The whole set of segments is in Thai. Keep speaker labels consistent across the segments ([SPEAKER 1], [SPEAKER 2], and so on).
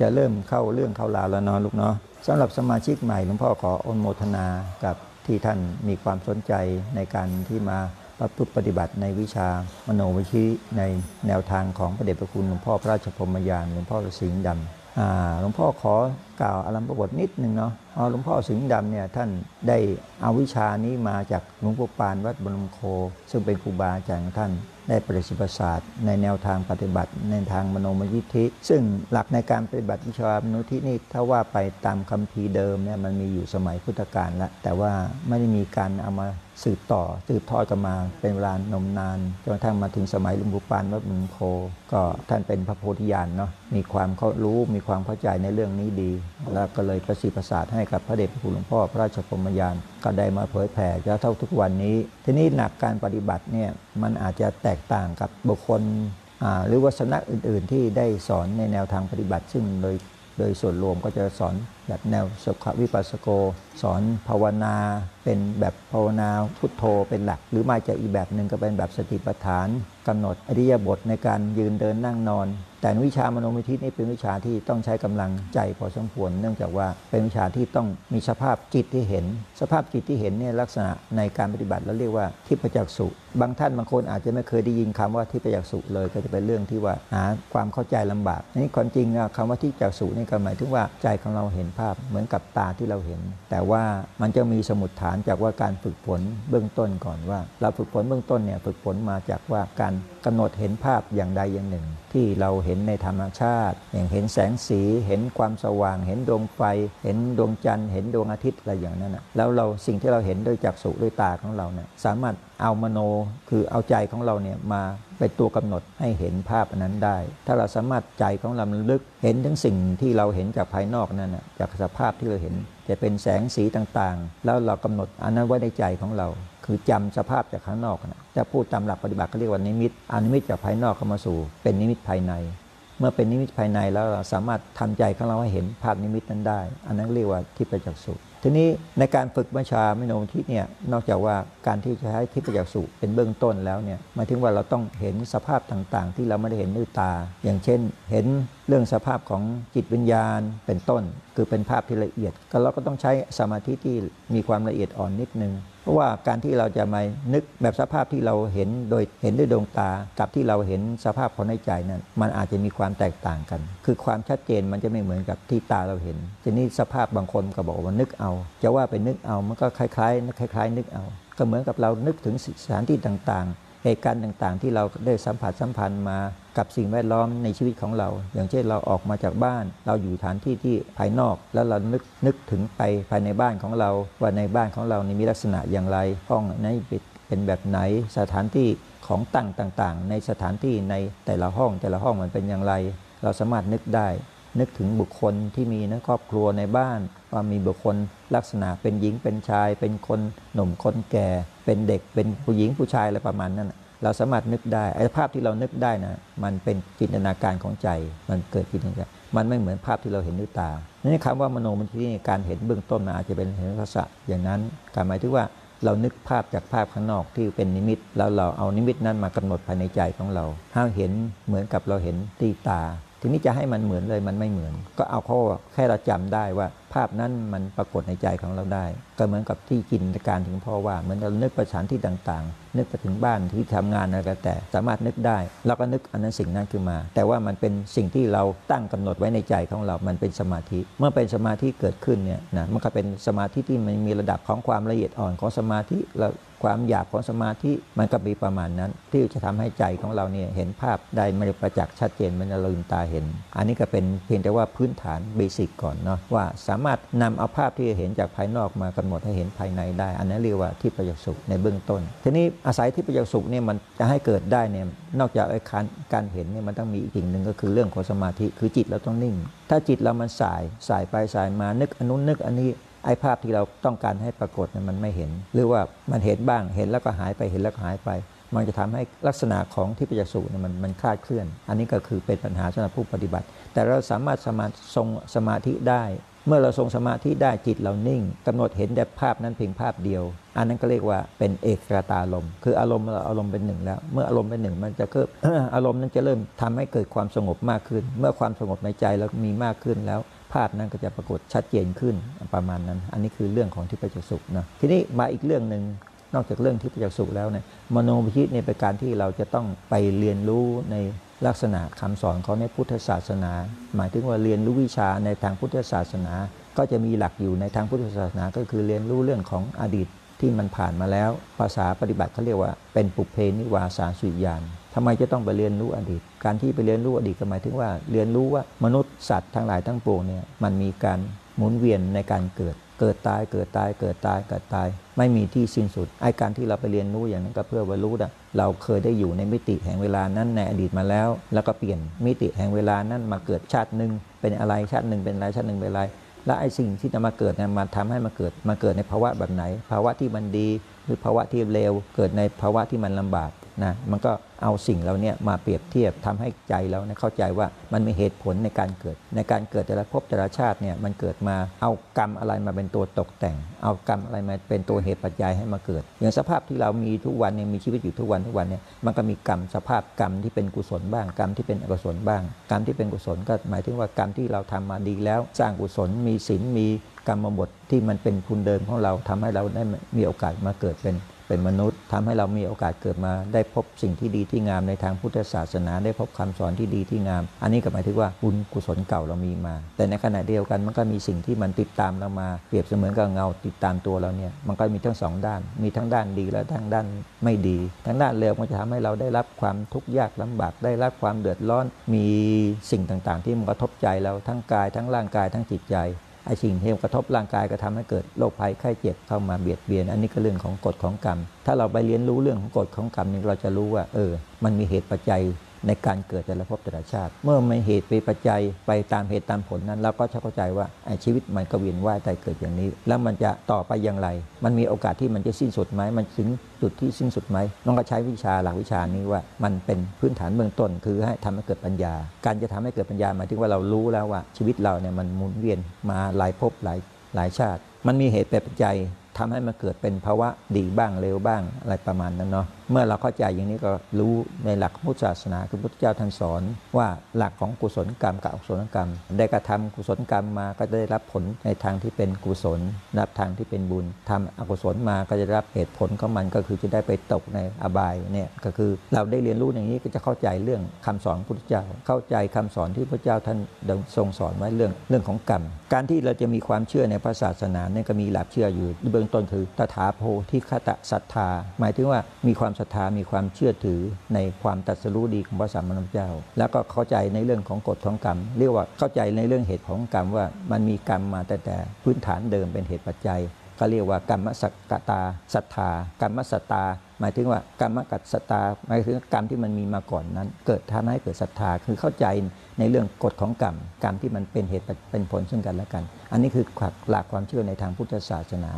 [SPEAKER 1] จะเริ่มเข้าเรื่องเข้าราวแล้วเนาะลูกเนาะสำหรับสมาชิกใหม่หลวงพ่อขออนโมทนากับที่ท่านมีความสนใจในการที่มาประพฤติปฏิบัติในวิชามโนวิชิในแนวทางของพระเดชพระคุณหลวงพ่อพระราชพรมยานหลวงพ่อฤาษีดำ หลวงพ่อขอกล่าวอารัมพบทนิดหนึ่งเนาะหลวงพ่อสิงห์ดำเนี่ยท่านได้เอาวิชานี้มาจากหลวงปู่ปานวัดบรมโค ซึ่งเป็นครูบาอาจารย์ของท่านได้ประสิทธิประสาทในแนวทางปฏิบัติในทางมโนมยิทธิ ซึ่งหลักในการปฏิบัติวิชามโนทินี่ถ้าว่าไปตามคัมภีร์เดิมเนี่ยมันมีอยู่สมัยพุทธกาลล้วแต่ว่าไม่ได้มีการเอามา สืบต่อสืบทอดกันมาเป็นเวลานมนานจนกระทั่งมาถึงสมัยหลุงปู่ปานวัดบุญโค ก็ท่านเป็นพระโพธิญาณเนาะมีความเข้ารู้มีความเข้าใจในเรื่องนี้ดี แล้วก็เลยประสิทธิประสาทให้กับพระเดชพระคุณหลวงพ่อพระราชพรมยานก็ได้มาเผยแผ่จนเท่าทุกวันนี้ ทีนี้หนักการปฏิบัติเนี่ยมันอาจจะแตกต่างกับบุคคลหรือว่าสนักอื่น ๆ ที่ได้สอนในแนวทางปฏิบัติ ซึ่งโดย โดยส่วนรวมก็จะสอนแบบแนวสุขวิปัสสโก สอนภาวนาเป็นแบบภาวนาพุทโธเป็นหลัก หรือไม่จะอีกแบบหนึ่งก็เป็นแบบสติปัฏฐานกำหนดอริยบทในการยืนเดินนั่งนอน แต่วิชามโนมิทินี่เป็นวิชาที่ต้องใช้กำลังใจพอสมควร เนื่องจากว่าเป็นวิชาที่ต้องมีสภาพจิตที่เห็น สภาพจิตที่เห็นเนี่ยลักษณะในการปฏิบัติเราเรียกว่าทิพจักษุบางท่านบางคนอาจจะไม่เคยได้ยินคำว่าทิพจักษุเลยก็จะเป็นเรื่องที่ว่าหาความเข้าใจลำบากนี่ความจริงนะคำว่าทิพจักษุนี่ก็หมายถึงว่าใจของเราเห็นภาพเหมือนกับตาที่เราเห็น แต่ว่ามันจะมีสมุดฐานจากว่าการฝึกฝนเบื้องต้นก่อนว่า เราฝึกฝนเบื้องต้นเนี่ยฝึกฝนมาจากว่าการกำหนดเห็นภาพอย่างใดอย่างหนึ่ง ที่เราเห็นห็นในธรรมชาติ อย่างเห็นแสงสีเห็นความสว่าง เห็นดวงไฟ เห็นดวงจันทร์เห็นดวงอาทิตย์อะไรอย่างนั้นนะแล้วเราสิ่งที่เราเห็นด้วยจักษุด้วยตาของเราเนี่ยสามารถเอามโนคือเอาใจของเราเนี่ยมาเป็นตัวกำหนดให้เห็นภาพอันนั้นได้ ถ้าเราสามารถใจของเราลึกเห็นทั้งสิ่งที่เราเห็นจากภายนอกนั่นนะจากสภาพที่เราเห็น จะเป็นแสงสีต่างๆ แล้วเรากำหนดอันนั้นไว้ในใจของเรา คือจำสภาพจากข้างนอกนะแต่พูดตามหลักปฏิบัติก็เรียกว่านิมิตอานิมิตจากภายนอกเข้ามาสู่ เป็นนิมิตภายใน เมื่อเป็นนิมิตภายในแล้วเราสามารถทำใจของเราให้เห็นภาพนิมิตนั้นได้ อันนั้นเรียกว่าทิพยจักษุทีนี้ในการฝึกบัญชาไมโนทิเนี่ยนอกจากว่าการที่จะใช้ทิพยจักษุเป็นเบื้องต้นแล้วเนี่ยหมายถึงว่าเราต้องเห็นสภาพต่างๆ ที่เราไม่ได้เห็นด้วยตา อย่างเช่น เห็นเรื่องสภาพของจิตวิญญาณเป็นต้น คือเป็นภาพที่ละเอียด ก็เราก็ต้องใช้สมาธิที่มีความละเอียดอ่อนนิดนึง เพราะว่าการที่เราจะมานึกแบบสภาพที่เราเห็นโดยเห็นด้วยดวงตา กับที่เราเห็นสภาพของในใจนั้น มันอาจจะมีความแตกต่างกัน คือความชัดเจนมันจะไม่เหมือนกับที่ตาเราเห็น ทีนี้สภาพบางคนก็บอกว่านึกเอา จะว่าไปนึกเอามันก็คล้ายๆคล้าย ๆ นึกเอา ก็เหมือนกับเรานึกถึงสถานที่ต่างๆเหตุการณ์ต่างๆ ที่เราได้สัมผัสสัมพันธ์มา กับสิ่งแวดล้อมในชีวิตของเรา อย่างเช่นเราออกมาจากบ้าน เราอยู่ฐานที่ที่ภายนอก แล้วเรานึกนึกถึงไปภายในบ้านของเรา ว่าในบ้านของเรานี่มีลักษณะอย่างไร ห้องไหนเป็นแบบไหนสถานที่ของตั้งต่างๆ ในสถานที่ในแต่ละห้องแต่ละห้องมันเป็นอย่างไร เราสามารถนึกได้ นึกถึงบุคคลที่มีในครอบครัวในบ้าน ว่ามีบุคคลลักษณะเป็นหญิงเป็นชาย เป็นคนหนุ่มคนแก่ เป็นเด็กเป็นผู้หญิงผู้ชายอะไรประมาณนั้น เราสามารถนึกได้ไอ้ภาพที่เรานึกได้นะมันเป็นจินตนาการของใจ มันเกิดจินตนาการมันไม่เหมือนภาพที่เราเห็นด้วยตานี่คำว่ามโนมยิทธิการเห็นเบื้องต้นมันอาจจะเป็นเห็นลักษณะอย่างนั้นการหมายถึงว่าเรานึกภาพจากภาพข้างนอกที่เป็นนิมิต แล้วเราเอานิมิตนั้นมากำหนดภายในใจของเราห้าเห็นเหมือนกับเราเห็นที่ตา ทีนี้จะให้มันเหมือนเลยมันไม่เหมือน ก็เอาข้อแค่เราจำได้ว่า ภาพนั้นมันปรากฏในใจของเราได้ ก็เหมือนกับที่จินตการถึงพ่อว่าเหมือนเรานึกไปสานที่ต่างๆ นึกไปถึงบ้านที่ทำงานอะไรก็แต่ สามารถนึกได้เราก็นึกอันนั้นสิ่งนั้นขึ้นมา แต่ว่ามันเป็นสิ่งที่เราตั้งกำหนดไว้ในใจของเรา มันเป็นสมาธิ เมื่อเป็นสมาธิเกิดขึ้นเนี่ยนะมันก็เป็นสมาธิที่มันมีระดับของความละเอียดอ่อนของสมาธิแล้วความอยากของสมาธิมันก็มีประมาณนั้น ที่จะทำให้ใจของเราเนี่ยเห็นภาพได้ไม่ประจักษ์ชัดเจนมันจะลืมตาเห็น อันนี้ก็เป็นเพียงแต่ว่าพื้นฐานเบสิกก่อนเนาะว่าสาามารถนำเอาภาพที่เห็นจากภายนอกมากำหนดให้เห็นภายในได้ อันนั้นเรียกว่าที่ประจักษ์สุขในเบื้องต้น ทีนี้อาศัยที่ประจักษ์สุขเนี่ยมันจะให้เกิดได้เนี่ยนอกจากไอ้การการเห็นเนี่ยมันต้องมีอีกสิ่งหนึ่งก็คือเรื่องของสมาธิคือจิตเราต้องนิ่ง ถ้าจิตเรามันสายสายไปสายมานึกอนนู้นนึกอันนี้ไอ้ภาพที่เราต้องการให้ปรากฏเนี่ยมันไม่เห็น หรือว่ามันเห็นบ้างเห็นแล้วก็หายไปเห็นแล้วก็หายไป มันจะทำให้ลักษณะของที่ปัจจสุเนี่ยมันมันคลาดเคลื่อน อันนี้ก็คือเป็นปัญหาสำหรับผู้ปฏิบัติ แต่เราสามารถสมาทรงสมาธิได้ เมื่อเราทรงสมาธิได้จิตเรานิ่งกำหนดเห็นแต่ภาพนั้นเพียงภาพเดียว อันนั้นก็เรียกว่าเป็นเอกคตารมคืออารมณ์เราอารมณ์เป็นหนึ่งแล้ว เมื่ออารมณ์เป็นหนึ่งมันจะเกิดอารมณ์นั้นจะเริ่มทำให้เกิดความสงบมากขึ้น เมื่อความสงบในใจเรามีมากขึ้นแล้ว ภาพนั้นก็จะปรากฏชัดเจนขึ้นประมาณนั้น อันนี้คือเรื่องของที่ประจักสุขนะทีนี้มาอีกเรื่องหนึ่งนอกจากเรื่องที่ประจักสุขแล้วเนี่ยมโนวิชิตเนี่ยเป็นการที่เราจะต้องไปเรียนรู้ใน ลักษณะคำสอนเของในพุทธศาสนา หมายถึงว่าเรียนรู้วิชาในทางพุทธศาสนา ก็จะมีหลักอยู่ในทางพุทธศาสนา ก็คือเรียนรู้เรื่องของอดีตที่มันผ่านมาแล้ว ภาษาปฏิบัติเขาเรียกว่าเป็นปุเพนิวาสาสุญญาณทำไมจะต้องไปเรียนรู้อดีต การที่ไปเรียนรู้อดีตก็หมายถึงว่า เรียนรู้ว่ามนุษย์สัตว์ทั้งหลายทั้งปวงเนี่ยมันมีการหมุนเวียนในการเกิด เกิดตายเกิดตายเกิดตายเกิดตาย ไม่มีที่สิ้นสุดไอ้การที่เราไปเรียนรู้อย่างนั้นก็เพื่อว่ารู้นะ เราเคยได้อยู่ในมิติแห่งเวลานั้นในอดีตมาแล้ว แล้วก็เปลี่ยนมิติแห่งเวลานั้นมาเกิดชาติหนึ่งเป็นอะไรชาติหนึ่งเป็นอะไรชาติหนึ่งเป็นอะไร และไอ้สิ่งที่จะมาเกิดนั้นมาทำให้มาเกิดมาเกิดในภาวะแบบไหน ภาวะที่มันดีหรือภาวะที่เลวเกิดในภาวะที่มันลำบาก นะมันก็เอาสิ่งเราเนี่ยมาเปรียบเทียบทำให้ใจเราเนี่ยเข้าใจว่ามันมีเหตุผลในการเกิด ในการเกิดแต่ละภพแต่ละชาติเนี่ยมันเกิดมาเอากรรมอะไรมาเป็นตัวตกแต่ง เอากรรมอะไรมาเป็นตัวเหตุปัจจัยให้มาเกิด อย่างสภาพที่เรามีทุกวันเนี่ยมีชีวิตอยู่ทุกวันทุกวันเนี่ยมันก็มีกรรมสภาพกรรมที่เป็นกุศลบ้าง กรรมที่เป็นอกุศลบ้าง กรรมที่เป็นกุศลก็หมายถึงว่ากรรมที่เราทำมาดีแล้ว สร้างกุศลมีศีลมีกรรมบทที่มันเป็นคุณเดิมของเราทำให้เราได้มีโอกาสมาเกิดเป็น เป็นมนุษย์ทำให้เรามีโอกาสเกิดมาได้พบสิ่งที่ดีที่งามในทางพุทธศาสนา ได้พบคำสอนที่ดีที่งาม อันนี้ก็หมายถึงว่าบุญกุศลเก่าเรามีมา แต่ในขณะเดียวกันมันก็มีสิ่งที่มันติดตามเรามาเปรียบเสมือนกับเงาติดตามตัวเราเนี่ยมันก็มีทั้งสองด้าน มีทั้งด้านดีและทั้งด้านไม่ดีทั้งด้านเลวมันจะทำให้เราได้รับความทุกข์ยากลำบากได้รับความเดือดร้อนมีสิ่งต่างๆ ที่มันกระทบใจเราทั้งกายทั้งร่างกายทั้งจิตใจ ไอ้สิ่งที่กระทบร่างกายก็ทำให้เกิดโรคภัยไข้เจ็บเข้ามาเบียดเบียน อันนี้ก็เรื่องของกฎของกรรม ถ้าเราไปเรียนรู้เรื่องของกฎของกรรมนี่เราจะรู้ว่า เออ มันมีเหตุปัจจัย ในการเกิดแต่ละภพแต่ละชาติ เมื่อไม่เหตุเป็นปัจจัยไปตามเหตุตามผลนั้นเราก็จะเข้าใจว่าชีวิตมันก็เวียนว่ายตายเกิดอย่างนี้ แล้วมันจะต่อไปอย่างไร มันมีโอกาสที่มันจะสิ้นสุดไหมมันถึงจุดที่สิ้นสุดไหมน้องก็ใช้วิชาหลักวิชานี้ว่ามันเป็นพื้นฐานเบื้องต้น คือให้ทำให้เกิดปัญญา การจะทำให้เกิดปัญญาหมายถึงว่าเรารู้แล้วว่า ชีวิตเราเนี่ยมันหมุนเวียนมาหลายภพหลายหลายชาติ มันมีเหตุเป็นปัจจัยทำให้มันเกิดเป็นภาวะดีบ้างเลวบ้างอะไรประมาณนั้นเนาะ เมื่อเราเข้าใจอย่างนี้ก็รู้ในหลักพุทธศาสนาคือพุทธเจ้าท่านสอน ว่าหลักของกุศลกรรมกับอกุศลกรรม ได้กระทำกุศลกรรมมาก็ได้รับผลในทางที่เป็นกุศลรับทางที่เป็นบุญทำอกุศลมาก็จะได้รับเหตุผลของมันก็คือจะได้ไปตกในอบายเนี่ยก็คือเราได้เรียนรู้อย่างนี้ก็จะเข้าใจเรื่องคำสอนพุทธเจ้า เข้าใจคำสอนที่พระเจ้าท่านทรงสอนไว้เรื่องเรื่องของกรรม การที่เราจะมีความเชื่อในพระศาสนาเนี่ยก็มีหลักเชื่ออยู่เบื้องต้นคือตถาโพธิคตะศรัทธา หมายถึงว่ามีความศรัทธามีความเชื่อถือในความตรัสรู้ดีของพระสัมมาสัมพุทธเจ้า แล้วก็เข้าใจในเรื่องของกฎของกรรม เรียกว่าเข้าใจในเรื่องเหตุของกรรมว่ามันมีกรรมมาแต่แต่พื้นฐานเดิมเป็นเหตุปัจจัยก็เรียกว่ากรรมสักกตาศรัทธากรรมสัตตา หมายถึงว่ากรรมกัตสตาหมายถึงกรรมที่มันมีมาก่อนนั้น เกิดทำให้เกิดศรัทธาคือเข้าใจในเรื่องกฎของกรรมกรรมที่มันเป็นเหตุเป็นผลซึ่งกันและกัน อันนี้คือหลักความเชื่อในทางพุทธศาสนา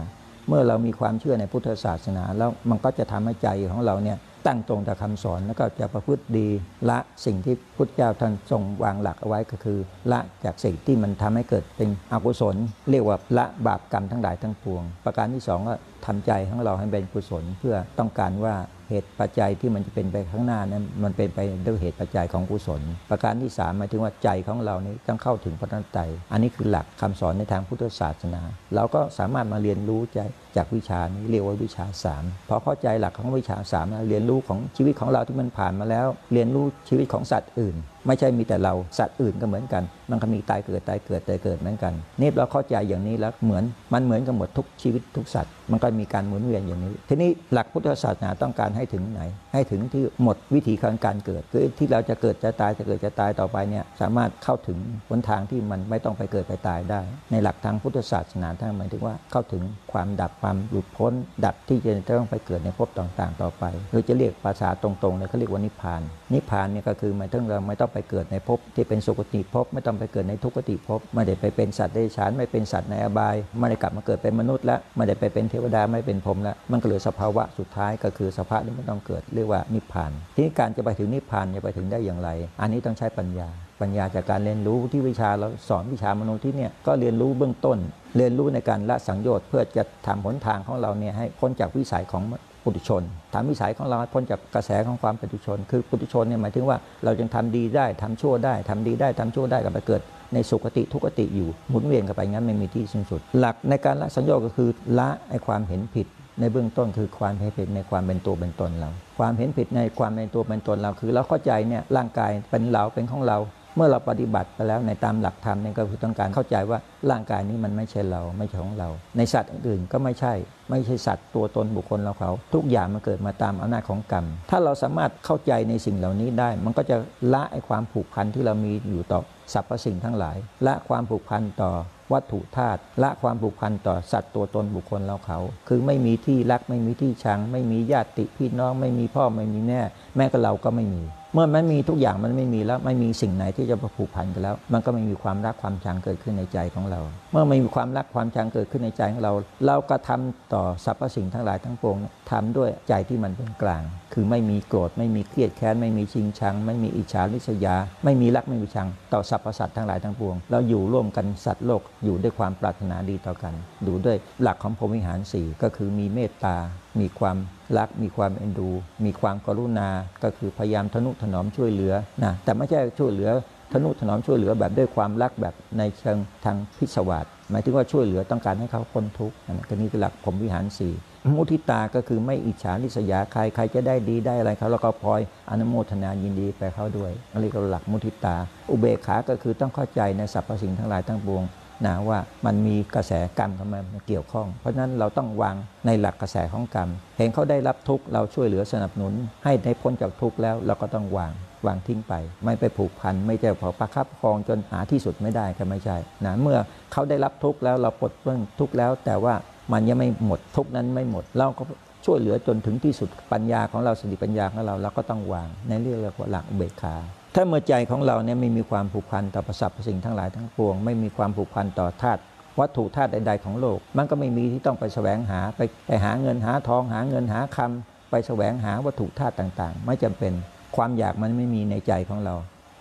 [SPEAKER 1] เมื่อเรามีความเชื่อในพุทธศาสนา แล้วมันก็จะทำให้ใจของเราเนี่ยตั้งตรงต่อคำสอนแล้วก็จะประพฤติดีละสิ่งที่พุทธเจ้าท่านทรงวางหลักเอาไว้ก็คือ ละจากสิ่งที่มันทำให้เกิดเป็นอกุศล เรียกว่าละบาปกรรมทั้งหลายทั้งปวง ประการที่สองก็ทำใจของเราให้เป็นกุศลเพื่อต้องการว่า เหตุปัจจัยที่มันจะเป็นไปข้างหน้านั้นมันเป็นไปด้วยเหตุปัจจัยของกุศล ประการที่3หมายถึงว่าใจของเรานี้ต้องเข้าถึงพระนัตไตอันนี้คือหลักคำสอนในทางพุทธศาสนา เราก็สามารถมาเรียนรู้ใจ จากวิชานี้เรียกว่าวิชา3พอเข้าใจหลักของวิชา3แล้วเรียนรู้ของชีวิตของเราที่มันผ่านมาแล้ว เรียนรู้ชีวิตของสัตว์อื่น ไม่ใช่มีแต่เราสัตว์อื่นก็เหมือนกัน มันก็มีตายเกิดตายเกิดตายเกิดเหมือนกันนี่เราเข้าใจอย่างนี้แล้วเหมือนมันเหมือนกันหมดทุกชีวิตทุกสัตว์ มันก็มีการหมุนเวียนอย่างนี้ ทีนี้หลักพุทธศาสนาต้องการให้ถึงไหน ให้ถึงที่หมดวิธีการการเกิดคือที่เราจะเกิดจะตายจะเกิดจะตายต่อไปเนี่ยสามารถเข้าถึงหนทางที่มันไม่ต้องไปเกิดไปตายได้ ในหลักทางพุทธศาสนาท่านหมายถึงว่าเข้าถึงความดับความหลุดพ้น ดับที่จะต้องไปเกิดในภพต่างๆ ต่อไปหรือจะเรียกภาษาตรงๆเลยเขาเรียกว่านิพพาน นิพพานเนี่ยก็คือหมายถึงเราไม่ต้องไปเกิดในภพที่เป็นสุคติภพไม่ต้องไปเกิดในทุกติภพไม่ได้ไปเป็นสัตว์เดรัจฉานไม่เป็นสัตว์ในอบาย ไม่ได้กลับมาเกิดเป็นมนุษย์แล้วไม่ได้ไปเป็นเทวดาไม่เป็นพรหมล้วมันก็เหลือสภาวะสุดท้ายก็คือสภาพที่ไม่ต้องเกิดเรียกว่านิพพาน ทีนี้การจะไปถึงนิพพานจะไปถึงได้อย่างไร อันนี้ต้องใช้ปัญญา ปัญญาจากการเรียนรู้ที่วิชาเราสอนวิชามนุษย์ที่เนี่ยก็เรียนรู้เบื้องต้น เรียนรู้ในการละสังโยชน์เพื่อจะทำหนทางของเราเนี่ยให้พ้นจากวิสัยของปุถุชนทำวิสัยของเราให้พ้นจากกระแสของความปุถุชน คือปุถุชนเนี่ยหมายถึงว่าเรายังทำดีได้ทำชั่วได้ทำดีได้ทำชั่วได้กับไปเกิด ในสุคติทุกติอยู่หมุนเวียนกันไปงั้นไม่มีที่สิ้นสุด หลักในการละสัญญาก็คือละไอความเห็นผิด ในเบื้องต้นคือความเห็นผิดในความเป็นตัวเป็นตนเรา ความเห็นผิดในความเป็นตัวเป็นตนเราคือเราเข้าใจเนี่ยร่างกายเป็นเราเป็นของเรา เมื่อเราปฏิบัติไปแล้วในตามหลักธรรมนี่ก็คือต้องการเข้าใจว่าร่างกายนี้มันไม่ใช่เราไม่ใช่ของเรา ในสัตว์อื่นก็ไม่ใช่ ไม่ใช่สัตว์ตัวตนบุคคลเราเขา ทุกอย่างมันเกิดมาตามอำนาจของกรรม ถ้าเราสามารถเข้าใจในสิ่งเหล่านี้ได้ มันก็จะละไอความผูกพันที่เรามีอยู่ต่อสรรพสิ่งทั้งหลาย ละความผูกพันต่อวัตถุธาตุละความผูกพันต่อสัตว์ตัวตนบุคคลเราเขา คือไม่มีที่รักไม่มีที่ชัง ไม่มีญาติพี่น้อง ไม่มีพ่อไม่มีแม่แม่กับเราก็ไม่มี เมื่อมันมีทุกอย่างมันไม่มีแล้วไม่มีสิ่งไหนที่จะมาผูกพันกันแล้ว มันก็ไม่มีความรักความชังเกิดขึ้นในใจของเรา เมื่อไม่มีความรักความชังเกิดขึ้นในใจของเรา เราก็ทำต่อสรรพสิ่งทั้งหลายทั้งปวงทำด้วยใจที่มันเป็นกลาง คือไม่มีโกรธไม่มีเครียดแค้นไม่มีชิงชัง ไม่มีอิจฉาริษยา ไม่มีรักไม่มีชัง ต่อสรรพสัตว์ทั้งหลายทั้งปวง เราอยู่ร่วมกันสัตว์โลกอยู่ด้วยความปรารถนาดีต่อกัน ดูด้วยหลักของพรหมวิหารสี่ก็คือมีเมตตา มีความ รักมีความเอ็นดู มีความกรุณา ก็คือพยายามทนุถนอมช่วยเหลือนะแต่ไม่ใช่ช่วยเหลือทนุถนอมช่วยเหลือแบบด้วยความรักแบบในเชิงทางพิศวาสหมายถึงว่าช่วยเหลือต้องการให้เขาพ้นทุกข์อันนั้นก็นี่คือหลักผมวิหารสี่มุทิตาก็คือไม่อิจฉาริษยาใครใครจะได้ดีได้อะไรเขาแล้วก็พลอยอนุโมทนายินดีไปเขาด้วยอันนี้ก็หลักมุทิตา อุเบกขาก็คือต้องเข้าใจในสรรพสิ่งทั้งหลายทั้งปวง นะว่ามันมีกระแสกรรมเข้ามาเกี่ยวข้อง เพราะฉะนั้นเราต้องวางในหลักกระแสของกรรม เห็นเขาได้รับทุกข์เราช่วยเหลือสนับสนุน ให้ได้พ้นจากทุกข์แล้วเราก็ต้องวางวางทิ้งไป ไม่ไปผูกพัน ไม่จะพอประคับประคองจนหาที่สุดไม่ได้ก็ไม่ใช่นะเมื่อเขาได้รับทุกข์แล้วเราปลดเปลื้องทุกข์แล้ว แต่ว่ามันยังไม่หมดทุกข์นั้นไม่หมดเราก็ช่วยเหลือจนถึงที่สุดปัญญาของเราสติปัญญาของเราเราก็ต้องวาง ในเรื่องเรียกว่าหลักเบกขา ถ้าเมื่อใจของเราเนี่ยไม่มีความผูกพันต่อประสับประสิ่งทั้งหลายทั้งปวง ไม่มีความผูกพันต่อธาตุวัตถุธาตุใด ๆ ของโลก มันก็ไม่มีที่ต้องไปแสวงหาไปไปหาเงินหาทองหาเงินหาคำไปแสวงหาวัตถุธาตุต่างๆ ไม่จำเป็นความอยากมันไม่มีในใจของเรา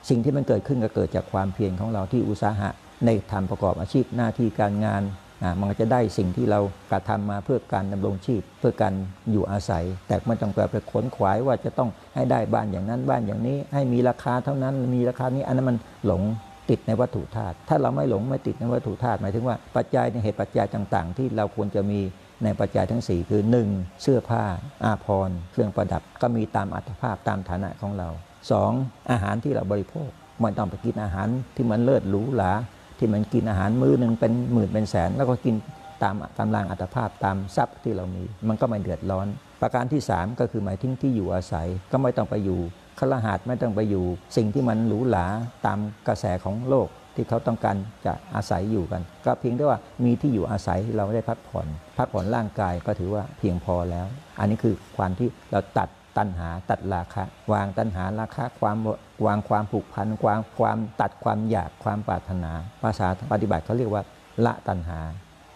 [SPEAKER 1] สิ่งที่มันเกิดขึ้นก็เกิดจากความเพียรของเราที่อุตสาหะในทำประกอบอาชีพหน้าที่การงาน มันก็จะได้สิ่งที่เรากระทำมาเพื่อการดำรงชีพ เพื่อการอยู่อาศัย แต่ไม่ต้องไปขนขวายว่าจะต้องให้ได้บ้านอย่างนั้นบ้านอย่างนี้ ให้มีราคาเท่านั้นมีราคานี้อันนั้นมันหลงติดในวัตถุธาตุถ้าเราไม่หลงไม่ติดในวัตถุธาตุหมายถึงว่าปัจจัยในเหตุปัจจัยต่าง ๆ ที่เราควรจะมีในปัจจัยทั้ง 4 คือ 1. เสื้อผ้า อาภรณ์เครื่องประดับก็มีตามอัตภาพตามฐานะของเรา 2. อาหารที่เราบริโภคไม่ต้องไปกินอาหารที่มันเลิศหรูหรา ที่มันกินอาหารมื้อหนึ่งเป็นหมื่นเป็นแสน แล้วก็กินตามกำลังอัตภาพตามทรัพย์ที่เรามี มันก็ไม่เดือดร้อน ประการที่ 3 ก็คือหมายถึงที่อยู่อาศัยก็ไม่ต้องไปอยู่คฤหาสไม่ต้องไปอยู่ สิ่งที่มันหรูหราตามกระแสของโลกที่เขาต้องการจะอาศัยอยู่กัน ก็เพียงได้ว่ามีที่อยู่อาศัยที่เราได้พักผ่อน พักผ่อนร่างกายก็ถือว่าเพียงพอแล้ว อันนี้คือความที่เราตัด ตัณหาตัดราคะ วางตัณหาราคะความวางความผูกพันความความตัดความอยากความปรารถนา ภาษาปฏิบัติเขาเรียกว่าละตัณหา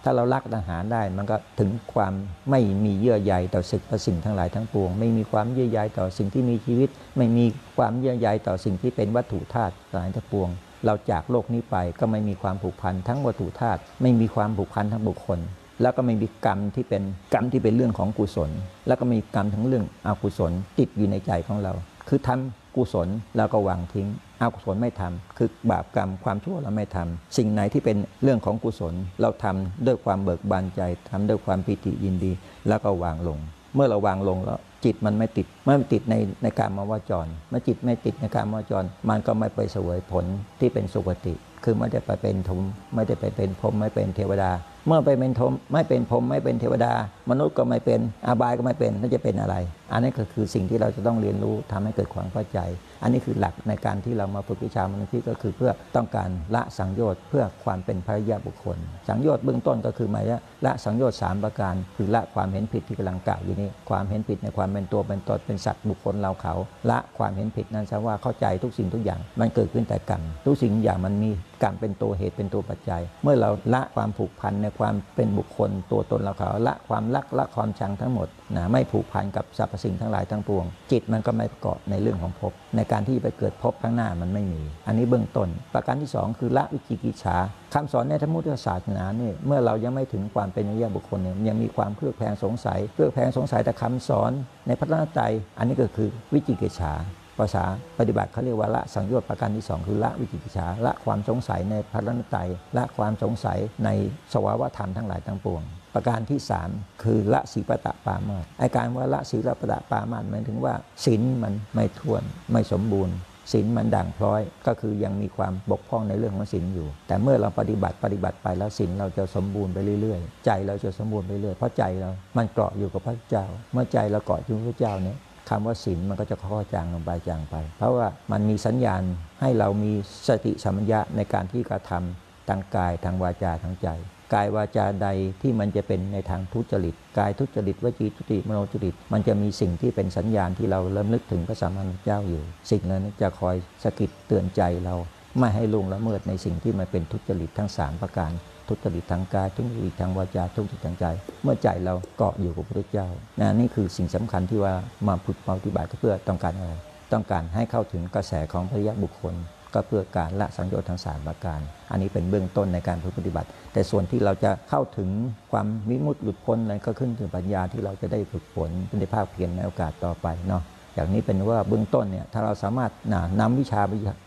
[SPEAKER 1] ถ้าเราลักตัณหาได้มันก็ถึงความไม่มีเยื่อใยต่อสิ่งสิ่งทั้งหลายทั้งปวง ไม่มีความเยื่อใยต่อสิ่งที่มีชีวิต ไม่มีความเยื่อใยต่อสิ่งที่เป็นวัตถุธาตุทั้งหลายทั้งปวง เราจากโลกนี้ไปก็ไม่มีความผูกพันทั้งวัตถุธาตุไม่มีความผูกพันทั้งบุคคล แล้วก็ไม่มีกรรมที่เป็นกรรมที่เป็นเรื่องของกุศล แล้วก็มีกรรมทั้งเรื่องอกุศลติดอยู่ในใจของเรา คือทำกุศลแล้วก็วางทิ้งอกุศลไม่ทำคือบาปกรรมความชั่วเราไม่ทำสิ่งไหนที่เป็นเรื่องของกุศล เราทำด้วยความเบิกบานใจทำด้วยความปิติยินดี แล้วก็วางลง เมื่อเราวางลงแล้วจิตมันไม่ติดเมื่อไม่ติดในในการมาวจร เมื่อจิตไม่ติดในการมาวจร มันก็ไม่ไปเสวยผลที่เป็นสุคติ คือไม่ได้ไปเป็นธมไม่ได้ไปเป็นพรหมไม่เป็นเทวดา เมื่อไปเป็นทมไม่เป็นพรหมไม่เป็นเทวดา มนุษย์ก็ไม่เป็นอาบายก็ไม่เป็นนั่นจะเป็นอะไรอันนี้ก็คือสิ่งที่เราจะต้องเรียนรู้ทำให้เกิดความเข้าใจ อันนี้คือหลักในการที่เรามาฝึกวิชามนุษย์ก็คือเพื่อต้องการละสังโยชน์เพื่อความเป็นพระยาบุคคล สังโยชน์เบื้องต้นก็คือหมายละสังโยชน์สามประการ คือละความเห็นผิดที่กำลังกล่าวอยู่นี้ ความเห็นผิดในความเป็นตัวเป็นตนเป็นสัตว์บุคคลเราเขา ละความเห็นผิดนั้นซะว่าเข้าใจทุกสิ่งทุกอย่าง มันเกิดขึ้นแต่กรรมทุกสิ่งอย่างมันมีกรรมเป็นตัวเหตุเป็นตัวปัจจัย เมื่อเราละความผูกพันในความเป็นบุคคลตัวตนเราเขาละความรักละความชังทั้งหมดนะไม่ผูกพันกับสรรพสิ่งทั้งหลายทั้งปวง จิตมันก็ไม่ประกอบในเรื่องของภพในการที่ไปเกิดภพข้างหน้ามันไม่มี อันนี้เบื้องต้น ประการที่สองคือละวิจิกิจฉาคำสอนในธรรมุทธศาสนาเนี่ยเมื่อเรายังไม่ถึงความเป็นอริยบุคคลเนี่ยยังมีความเครือบแคลงสงสัยเครือบแคลงสงสัยแต่คำสอนในพระรัตนตรัยอันนี้ก็คือวิจิกิจฉา ภาษาปฏิบัติเขาเรียกว่าละสังโยชน์ประการที่2คือละวิจิกิจฉาละความสงสัยในพระรัตนตรัยละความสงสัยในสวาวธรรมทั้งหลายทั้งปวง ประการที่ 3 คือละศีลปตะปามาสไอการว่าละศีลปตะปามาสหมายถึงว่าศีลมันไม่ท้วนไม่สมบูรณ์ศีลมันด่างพร้อยก็คือยังมีความบกพร่องในเรื่องของศีลอยู่ แต่เมื่อเราปฏิบัติปฏิบัติไปแล้วศีลเราจะสมบูรณ์ไปเรื่อยๆ ใจเราจะสมบูรณ์ไปเรื่อยเพราะใจเรา มันเกาะอยู่กับพระเจ้า เมื่อใจเราเกาะอยู่กับพระเจ้าเนี่ย คำว่าศีลมันก็จะค่อยๆจางลงไปจางไป เพราะว่ามันมีสัญญาณให้เรามีสติสัมปัญญะในการที่กระทำทางกายทางวาจาทางใจ กายวาจาใดที่มันจะเป็นในทางทุจริต กายทุจริตวจีทุจริตมโนทุจริต มันจะมีสิ่งที่เป็นสัญญาณที่เราเริ่มนึกถึงพระสัมมาสัมพุทธเจ้าอยู่ สิ่งนั้นจะคอยสะกิดเตือนใจเรา ไม่ให้ลงละเมิดในสิ่งที่มันเป็นทุจริตทั้งสามประการ ทุจริตทางกายทุจริตทางวาจาทุจริตทางใจ เมื่อใจเราเกาะอยู่กับพระพุทธเจ้านะนี่คือสิ่งสำคัญที่ว่ามาฝึกมาปฏิบัติก็เพื่อต้องการอะไร ต้องการให้เข้าถึงกระแสของพระยะบุคคล ก็เพื่อการละสังโยชน์ทั้งสามประการ อันนี้เป็นเบื้องต้นในการปฏิบัติ แต่ส่วนที่เราจะเข้าถึงความวิมุติหลุดพ้นนั้นก็ขึ้นถึงปัญญาที่เราจะได้ฝึกฝนเป็นภาคเพียรในโอกาสต่อไปเนาะอย่างนี้เป็นว่าเบื้องต้นเนี่ยถ้าเราสามารถนำวิชา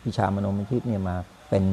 [SPEAKER 1] วิชามโนมยิตเนี่ยมาเป็น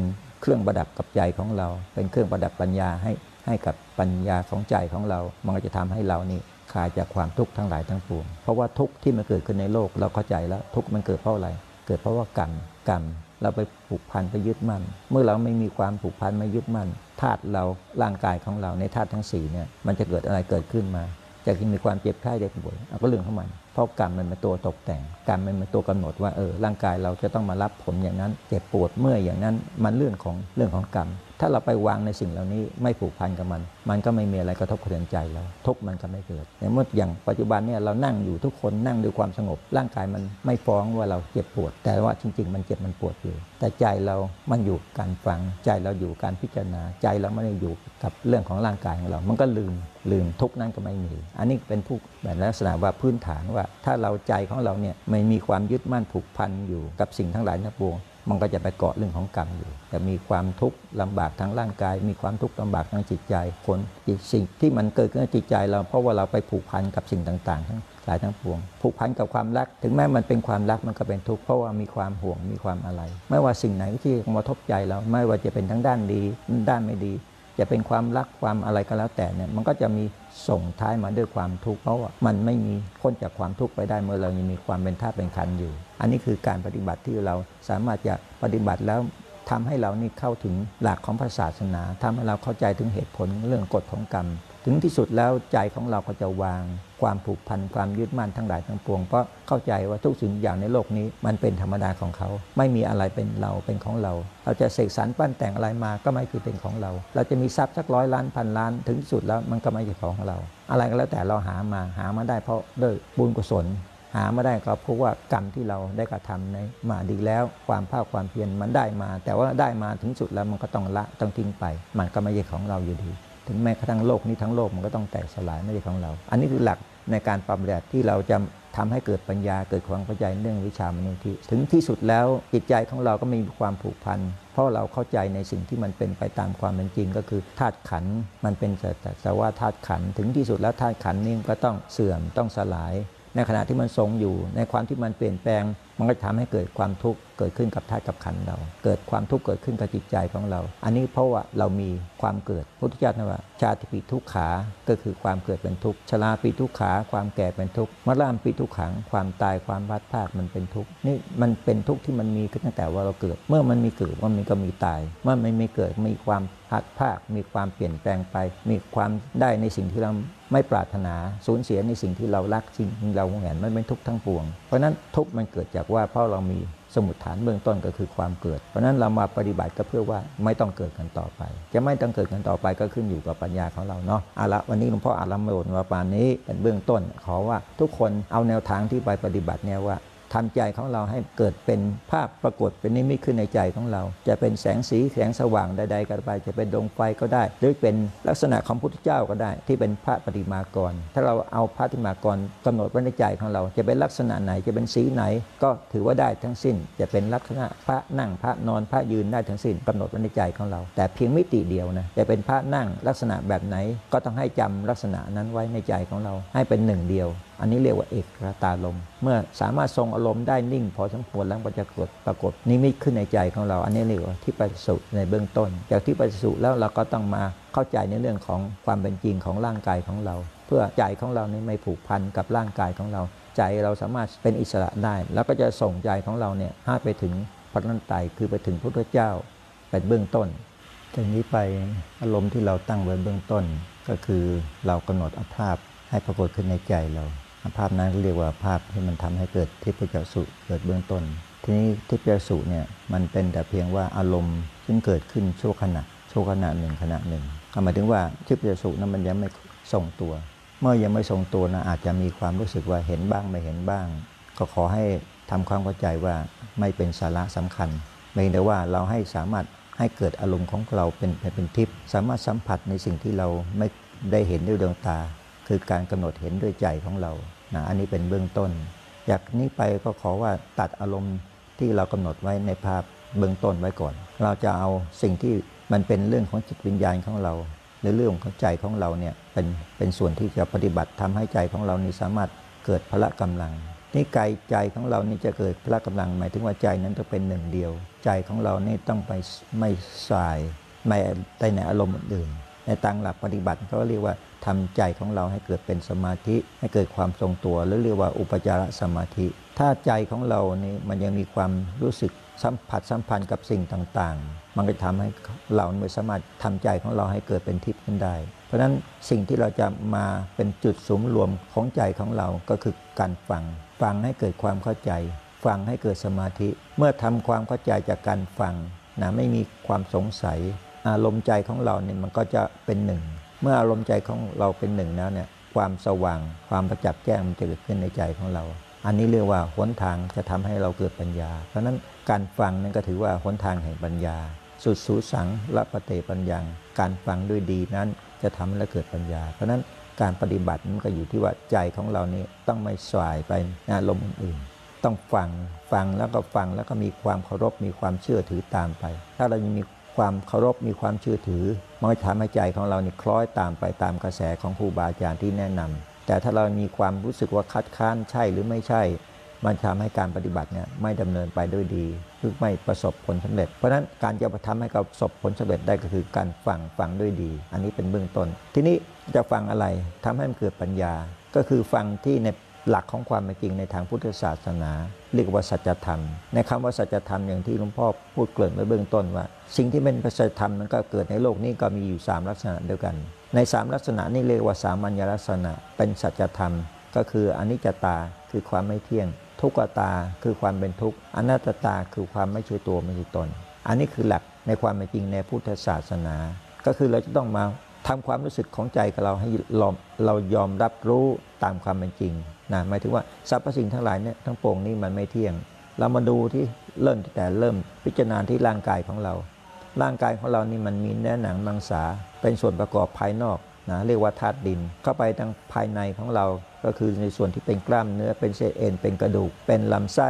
[SPEAKER 1] เครื่องประดับกับใจของเรา เป็นเครื่องประดับปัญญาให้ให้กับปัญญาของใจของเรา มันก็จะทำให้เรานี่คลายจากความทุกข์ทั้งหลายทั้งปวง เพราะว่าทุกข์ที่มันเกิดขึ้นในโลกเราเข้าใจแล้วทุกข์มันเกิดเพราะอะไร เกิดเพราะว่ากรรมกรรมเราไปผูกพันไปยึดมั่น เมื่อเราไม่มีความผูกพันไม่ยึดมั่นธาตุเราร่างกายของเราในธาตุทั้งสี่เนี่ยมันจะเกิดอะไรเกิดขึ้นมาจะมีความเจ็บไข้ได้ป่วยเอาก็เรื่องของมัน เพราะกรรมมันเป็นตัวตกแต่ง กรรมมันเป็นตัวกำหนดว่าเออร่างกายเราจะต้องมารับผลอย่างนั้น เจ็บปวดเมื่อยอย่างนั้น มันเรื่องของเรื่องของกรรม ถ้าเราไปวางในสิ่งเหล่านี้ไม่ผูกพันกับมัน มันก็ไม่มีอะไรกระทบกระเทือนใจเราทุกข์มันก็ไม่เกิดแต่เมื่ออย่างปัจจุบันเนี่ยเรานั่งอยู่ทุกคนนั่งด้วยความสงบ ร่างกายมันไม่ฟ้องว่าเราเจ็บปวด แต่ว่าจริง ๆ มันเจ็บมันปวดอยู่ แต่ใจเรามันอยู่การฟัง ใจเราอยู่การพิจารณา ใจเราไม่ได้อยู่กับเรื่องของร่างกายของเรา มันก็ลืมลืมทุกข์นั้นก็ไม่มี อันนี้เป็นผู้แบบลักษณะว่าพื้นฐานว่า ถ้าเราใจของเราเนี่ยไม่มีความยึดมั่นผูกพันอยู่กับสิ่งทั้งหลายทั้งปวง มันก็จะไปเกาะเรื่องของกรรมอยู่จะมีความทุกข์ลำบากทางร่างกาย มีความทุกข์ลำบากทางจิตใจคนสิ่งที่มันเกิดขึ้นในจิตใจเราเพราะว่าเราไปผูกพันกับสิ่งต่าง ๆ ทั้งหลายทั้งปวง ผูกพันกับความรัก ถึงแม้มันเป็นความรักมันก็เป็นทุกข์เพราะว่ามีความห่วงมีความอะไร ไม่ว่าสิ่งไหนที่มาทบใจเราไม่ว่าจะเป็นทั้งด้านดีด้านไม่ดี จะเป็นความรักความอะไรก็แล้วแต่เนี่ยมันก็จะมีส่งท้ายมาด้วยความทุกข์เพราะว่ามันไม่มีพ้นจากความทุกข์ไปได้เมื่อเรายังมีความเป็นท่าตุเป็นขันอยู่ อันนี้คือการปฏิบัติที่เราสามารถจะปฏิบัติแล้วทำให้เรานี่เข้าถึงหลักของพระศาสนาทำให้เราเข้าใจถึงเหตุผลเรื่องกฎของกรรม ถึงที่สุดแล้วใจของเราก็จะวาง ความผูกพันความยึดมั่นทั้งหลายทั้งปวง เพราะเข้าใจว่าทุกสิ่งอย่างในโลกนี้มันเป็นธรรมดาของเขา ไม่มีอะไรเป็นเราเป็นของเรา เราจะเสกสรรปั้นแต่งอะไรมาก็ไม่คือเป็นของเรา เราจะมีทรัพย์สักร้อยล้านพันล้านถึงสุดแล้วมันก็ไม่ใช่ของเรา อะไรก็แล้วแต่เราหามาหามาได้เพราะด้วยบุญกุศลหามาได้ก็เพราะว่ากรรมที่เราได้กระทำในมาดีแล้ว ความภาคความเพียรมันได้มา แต่ว่าได้มาถึงสุดแล้วมันก็ต้องละต้องทิ้งไป มันก็ไม่ใช่ของเราอยู่ดี ถึงแม้กระทั่งโลกนี้ทั้งโลกมันก็ต้องแตกสลายไม่ใช่ของเรา อันนี้คือหลักในการปรับแบบที่เราจะทำให้เกิดปัญญาเกิดความเข้าใจเรื่องวิชามนุษย์ถึงที่สุดแล้วจิตใจของเราก็มีความผูกพันเพราะเราเข้าใจในสิ่งที่มันเป็นไปตามความเป็นจริง ก็คือธาตุขันมันเป็นแต่แต่ว่าธาตุขันถึงที่สุดแล้วธาตุขันนี่ก็ต้องเสื่อมต้องสลาย ในขณะที่มันทรงอยู่ ในความที่มันเปลี่ยนแปลง มันก็ทำให้เกิดความทุกข์เกิดขึ้นกับธาตุกับขันเรา เกิดความทุกข์เกิดขึ้นกับจิตใจของเรา อันนี้เพราะว่าเรามีความเกิดพุทธเจ้านะว่า ชาติปีทุกขาก็คือความเกิดเป็นทุกข์ชราปีทุกขาความแก่เป็นทุกข์มรณะปีทุกขัง ความตายความพัดพลาดมันเป็นทุกข์นี่มันเป็นทุกข์ที่มันมีขึ้นตั้งแต่ว่าเราเกิด เมื่อมันมีเกิดว่ามันก็มีตาย เมื่อมันไม่เกิดมีความพัดภาค มีความเปลี่ยนแปลงไป มีความได้ในสิ่งที่เรา ไม่ปรารถนาสูญเสียในสิ่งที่เรารักสิ่งที่เราหวงแหนมันเป็นทุกข์ทั้งปวง เพราะนั้นทุกข์มันเกิดจากว่าเพราะเรามีสมุดฐานเบื้องต้นก็คือความเกิด เพราะนั้นเรามาปฏิบัติก็เพื่อว่าไม่ต้องเกิดกันต่อไป จะไม่ต้องเกิดกันต่อไปก็ขึ้นอยู่กับปัญญาของเราเนาะเอาละวันนี้หลวงพ่ออารัมโมนมาปานนี้เป็นเบื้องต้น ขอว่าทุกคนเอาแนวทางที่ไปปฏิบัติเนี่ยว่า ทำใจของเราให้เกิดเป็นภาพปรากฏเป็นนิมิตขึ้นในใจของเรา จะเป็นแสงสีแสงสว่างใดๆก็ไป จะเป็นดวงไฟก็ได้ หรือเป็นลักษณะของพุทธเจ้าก็ได้ ที่เป็นพระปฏิมากร ถ้าเราเอาพระปฏิมากรกำหนดไว้ในใจของเรา จะเป็นลักษณะไหนจะเป็นสีไหน ก็ถือว่าได้ทั้งสิ้น จะเป็นลักษณะพระนั่งพระนอนพระยืนได้ทั้งสิ้นกำหนดไว้ในใจของเรา แต่เพียงมิติเดียวนะจะเป็นพระนั่งลักษณะแบบไหนก็ต้องให้จำลักษณะนั้นไว้ในใจของเรา ให้เป็นหนึ่งเดียวอันนี้เรียกว่าเอกคตาลม เมื่อสามารถทรงอารมณ์ได้นิ่ง พอสมควรแล้วก็จะเกิดปรากฏนิมิตขึ้นในใจของเรา อันนี้เรียกว่าที่ปฏิสุในเบื้องต้น จากที่ปฏิสุแล้วเราก็ต้องมาเข้าใจในเรื่องของความเป็นจริงของร่างกายของเรา เพื่อใจของเรานี่ไม่ผูกพันกับร่างกายของเรา ใจเราสามารถเป็นอิสระได้ แล้วก็จะส่งใจของเราเนี่ยให้ไปถึงพระนันไตคือไปถึงพระพุทธเจ้าเป็นเบื้องต้นจากนี้ไปอารมณ์ที่เราตั้งไว้เบื้องต้น ก็คือเรากำหนดอภาพให้ปรากฏขึ้นในใจเรา ภาพนั้นเรียกว่าภาพที่มันทำให้เกิดทิพยจักษุเกิดเบื้องต้น ทีนี้ทิพยจักษุเนี่ยมันเป็นแต่เพียงว่าอารมณ์ซึ่งเกิดขึ้นชั่วขณะชั่วขณะหนึ่งขณะหนึ่งหมายถึงว่าทิพยจักษุนั้นมันยังไม่ทรงตัว เมื่อยังไม่ทรงตัวนะอาจจะมีความรู้สึกว่าเห็นบ้างไม่เห็นบ้าง ก็ขอให้ทำความเข้าใจว่าไม่เป็นสาระสำคัญเพียงแต่ว่าเราให้สามารถให้เกิดอารมณ์ของเราเป็นเป็นทิพย์สามารถสัมผัสในสิ่งที่เราไม่ได้เห็นด้วยดวงตา คือการกำหนดเห็นด้วยใจของเรา นะอันนี้เป็นเบื้องต้น จากนี้ไปก็ขอว่าตัดอารมณ์ที่เรากำหนดไว้ในภาพเบื้องต้นไว้ก่อน เราจะเอาสิ่งที่มันเป็นเรื่องของจิตวิญญาณของเราหรือเรื่องของใจของเราเนี่ยเป็นเป็นส่วนที่จะปฏิบัติทำให้ใจของเรานี่สามารถเกิดพละกำลังนี่กายใจของเรานี่จะเกิดพละกำลังหมายถึงว่าใจนั้นต้องเป็นหนึ่งเดียว ใจของเรานี่ต้องไปไม่สายไม่ไปในอารมณ์อื่น ในทางหลักปฏิบัติเขาเรียกว่า ทำใจของเราให้เกิดเป็นสมาธิ ให้เกิดความทรงตัวหรือเรียกว่าอุปจารสมาธิ ถ้าใจของเรานี่มันยังมีความรู้สึกสัมผัสสัมพันธ์กับสิ่งต่างๆ มันก็ทำให้เราไม่สามารถทำใจของเราให้เกิดเป็นทิพย์ขึ้นได้ เพราะฉะนั้นสิ่งที่เราจะมาเป็นจุดสูงรวมของใจของเราก็คือการฟัง ฟังให้เกิดความเข้าใจ ฟังให้เกิดสมาธิ เมื่อทำความเข้าใจจากการฟังนะไม่มีความสงสัย อารมณ์ใจของเราเนี่ยมันก็จะเป็นหนึ่ง มื่ออารมณ์ใจของเราเป็นหนึ่งแล้วเนี่ยความสว่าง ความประจักษ์แจ้งมันจะเกิดขึ้นในใจของเรา อันนี้เรียกว่าหนทางจะทำให้เราเกิดปัญญา เพราะฉะนั้นการฟังนั่นก็ถือว่าหนทางแห่งปัญญา สุดสูสังละปะเตปัญญาการฟังด้วยดีนั้นจะทำให้เราเกิดปัญญา เพราะฉะนั้นการปฏิบัติมันก็อยู่ที่ว่าใจของเรานี่ต้องไม่สายไปอารมณ์อื่นต้องฟังฟังแล้วก็ฟังแล้วก็มีความเคารพมีความเชื่อถือตามไป ถ้าเรายังมี ความเคารพมีความเชื่อถือมันก็ทำให้ใจของเราเนี่คล้อยตามไปตามกระแสของครูบาอาจารย์ที่แนะนำแต่ถ้าเรามีความรู้สึกว่าคัดค้านใช่หรือไม่ใช่ มันทำให้การปฏิบัติเนี่ยไม่ดำเนินไปด้วยดีคือไม่ประสบผลสำเร็จ เพราะฉะนั้นการจะทำให้เราประสบผลสำเร็จได้ก็คือการฟังฟังด้วยดี อันนี้เป็นเบื้องต้น ทีนี้จะฟังอะไรทำให้มันเกิดปัญญา ก็คือฟังที่ในหลักของความเป็นจริงในทางพุทธศาสนา เรียกว่าสัจธรรม ในคำว่าสัจธรรมอย่างที่หลวงพ่อพูดเกริ่นไว้เบื้องต้นว่าสิ่งที่เป็นสัจธรรมนั้นก็เกิดในโลกนี้ก็มีอยู่ 3 ลักษณะเดียวกัน ใน 3 ลักษณะนี้เรียกว่าสามัญลักษณะ เป็นสัจธรรม ก็คืออนิจจตาคือความไม่เที่ยง ทุกขตาคือความเป็นทุกข์อนัตตาคือความไม่ใช่ตัวไม่ใช่ตน อันนี้คือหลักในความเป็นจริงในพุทธศาสนา ก็คือเราจะต้องมาทำความรู้สึกของใจกับเราให้เราเรายอมรับรู้ตามความเป็นจริงนะหมายถึงว่าสรรพสิ่งทั้งหลายเนี่ยทั้งปวงนี้มันไม่เที่ยง เรามาดูที่เริ่มแต่เริ่มพิจารณาที่ร่างกายของเรา ร่างกายของเรานี่มันมีเนื้อหนังมังสา เป็นส่วนประกอบภายนอกนะเรียกว่าธาตุดิน เข้าไปทางภายในของเรา ก็คือในส่วนที่เป็นกล้ามเนื้อ เป็นเศษเอ็น เป็นกระดูก เป็นลำไส้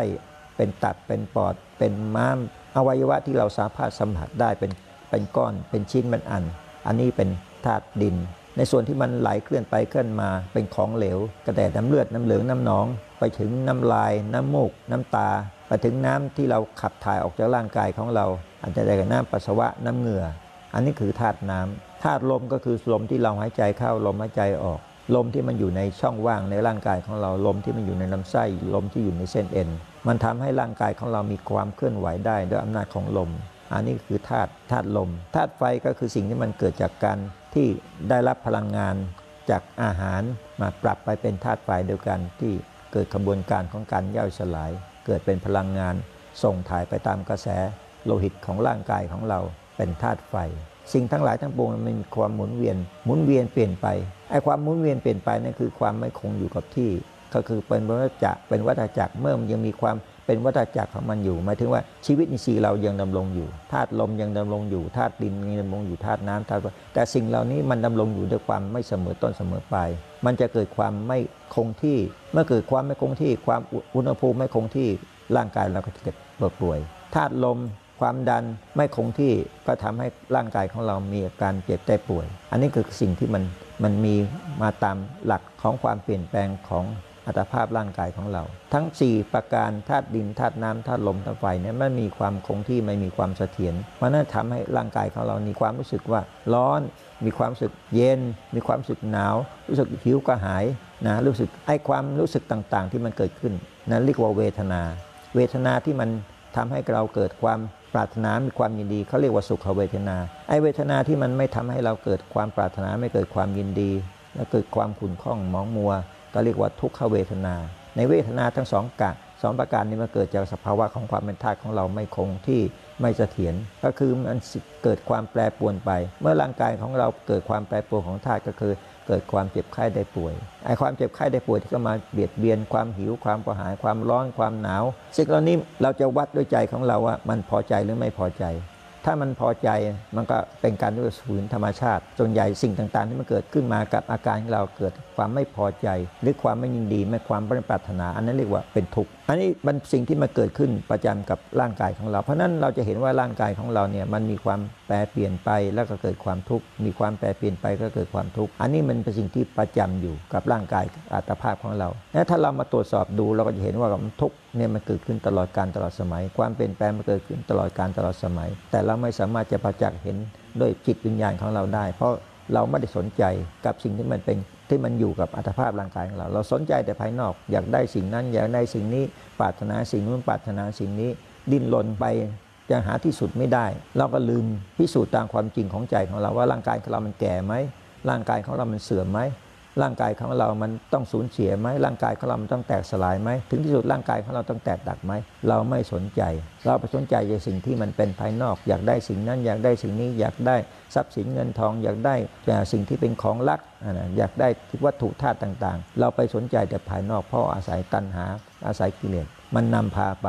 [SPEAKER 1] เป็นตับ เป็นปอด เป็นม้าม อวัยวะที่เราสามารถสัมผัสได้เป็น เป็นก้อน เป็นชิ้น เป็นอัน อันนี้เป็นธาตุดิน ในส่วนที่มันไหลเคลื่อนไปเคลื่อนมา เป็นของเหลว กระแดดน้ำเลือด น้ำเหลือง น้ำหนอง ไปถึงน้ำลาย น้ำมูก น้ำตา ไปถึงน้ำที่เราขับถ่ายออกจากร่างกายของเรา อาจจะได้กับน้ำปัสสาวะน้ำเหงื่อ อันนี้คือธาตุน้ำธาตุลมก็คือลมที่เราหายใจเข้าลมหายใจออก ลมที่มันอยู่ในช่องว่างในร่างกายของเราลมที่มันอยู่ในลำไส้ลมที่อยู่ในเส้นเอ็น มันทำให้ร่างกายของเรามีความเคลื่อนไหวได้ด้วยอำนาจของลม อันนี้คือธาตุธาตุลมธาตุไฟก็คือสิ่งที่มันเกิดจากการที่ได้รับพลังงานจากอาหารมาปรับไปเป็นธาตุไฟเดียวกันที่เกิดกระบวนการของการย่อยสลาย เกิดเป็นพลังงานส่งถ่ายไปตามกระแสโลหิตของร่างกายของเราเป็นธาตุไฟ สิ่งทั้งหลายทั้งปวงมันมีความหมุนเวียน หมุนเวียนเปลี่ยนไปไอ้ความหมุนเวียนเปลี่ยนไปนั่นคือความไม่คงอยู่กับที่ ก็คือเป็นวัฏจักรเป็นวัฏจักรเมื่อมันยังมีความ เป็นวัฏจักรของมันอยู่หมายถึงว่าชีวิตอินทรีย์เรายังดำรงอยู่ธาตุลมยังดำรงอยู่ธาตุดินยังดำรงอยู่ธาตุน้ำธาตุแต่สิ่งเหล่านี้มันดำรงอยู่ด้วยความไม่เสมอต้นเสมอปลายมันจะเกิดความไม่คงที่ เมื่อเกิดความไม่คงที่ ความอุณหภูมิไม่คงที่ร่างกายเราก็จะเกิดปวดป่วยธาตุลมความดันไม่คงที่ก็ทำให้ร่างกายของเรามีอาการเจ็บได้ป่วย อันนี้คือสิ่งที่มันมันมีมาตามหลักของความเปลี่ยนแปลงของ อัตภาพร่างกายของเรา ทั้ง 4 ประการธาตุดินธาตุน้ำธาตุลมธาตุไฟเนี่ยมันมีความคงที่ไม่มีความเสถียรเพราะนั่นทำให้ร่างกายของเรามีความรู้สึกว่าร้อน มีความรู้สึกเย็น มีความรู้สึกหนาว รู้สึกหิวกระหายนะรู้สึกไอ้ความรู้สึกต่างๆ ที่มันเกิดขึ้นนั้นเรียกว่าเวทนา เวทนาที่มันทำให้เราเกิดความปรารถนา มีความยินดีเขาเรียกว่าสุขเวทนา ไอ้เวทนาที่มันไม่ทำให้เราเกิดความปรารถนาไม่เกิดความยินดี และเกิดความขุ่นข้องมองมัว ก็เรียกว่าทุกขเวทนา ในเวทนาทั้งสองกะสองประการนี้มันเกิดจากสภาวะของความเป็นธาตุของเราไม่คงที่ไม่เสถียรก็คือมันเกิดความแปรปรวนไป เมื่อร่างกายของเราเกิดความแปรปรวนของธาตุก็คือ เกิดความเจ็บไข้ได้ป่วยไอ้ความเจ็บไข้ได้ป่วยที่ก็มาเบียดเบียนความหิวความกระหายความร้อนความหนาวสิ่งเหล่านี้เราจะวัดด้วยใจของเราว่ามันพอใจหรือไม่พอใจถ้ามันพอใจมันก็เป็นการด้วยฝืนธรรมชาติ ส่วนใหญ่สิ่งต่างๆ ที่มันเกิดขึ้นมากับอาการของเราเกิด ความไม่พอใจ หรือความไม่ยินดีไม่ความไม่ปรารถนา อันนั้นเรียกว่าเป็นทุกข์อันนี้มันสิ่งที่มาเกิดขึ้นประจำกับร่างกายของเรา เพราะนั้นเราจะเห็นว่าร่างกายของเราเนี่ยมันมีความแปรเปลี่ยนไปแล้วก็เกิดความทุกข์มีความแปรเปลี่ยนไปก็เกิดความทุกข์อันนี้มันเป็นสิ่งที่ประจำอยู่กับร่างกายอัตภาพของเราและถ้าเรามาตรวจสอบดูเราก็จะเห็นว่าทุกข์เนี่ยมันเกิดขึ้นตลอดการตลอดสมัย ความเปลี่ยนแปลงมันเกิดขึ้นตลอดการตลอดสมัย แต่เราไม่สามารถจะประจักษ์เห็นด้วยจิตวิญญาณของเราได้ เพราะเราไม่ได้สนใจกับสิ่งที่มันเป็น ที่มันอยู่กับอัตภาพร่างกายของเรา เราสนใจแต่ภายนอกอยากได้สิ่งนั้นอยากได้สิ่งนี้ปรารถนาสิ่งนู้นปรารถนาสิ่งนี้ ดิ้นรนไปจะหาที่สุดไม่ได้ เราก็ลืมพิสูจน์ตามความจริงของใจของเราว่าร่างกายของเรามันแก่ไหมร่างกายของเรามันเสื่อมไหม ร่างกายของเรามันต้องสูญเสียไหมร่างกายของเรามันต้องแตกสลายไหมถึงที่สุดร่างกายของเราต้องแตกดักไหมเราไม่สนใจ เราไปสนใจในสิ่งที่มันเป็นภายนอก อยากได้สิ่งนั้น อยากได้สิ่งนี้อยากได้ทรัพย์สินเงินทอง อยากได้สิ่งที่เป็นของรักอยากได้วัตถุธาตุต่างๆ เราไปสนใจแต่ภายนอกเพราะอาศัยตัณหาอาศัยกิเลสมันนำพาไป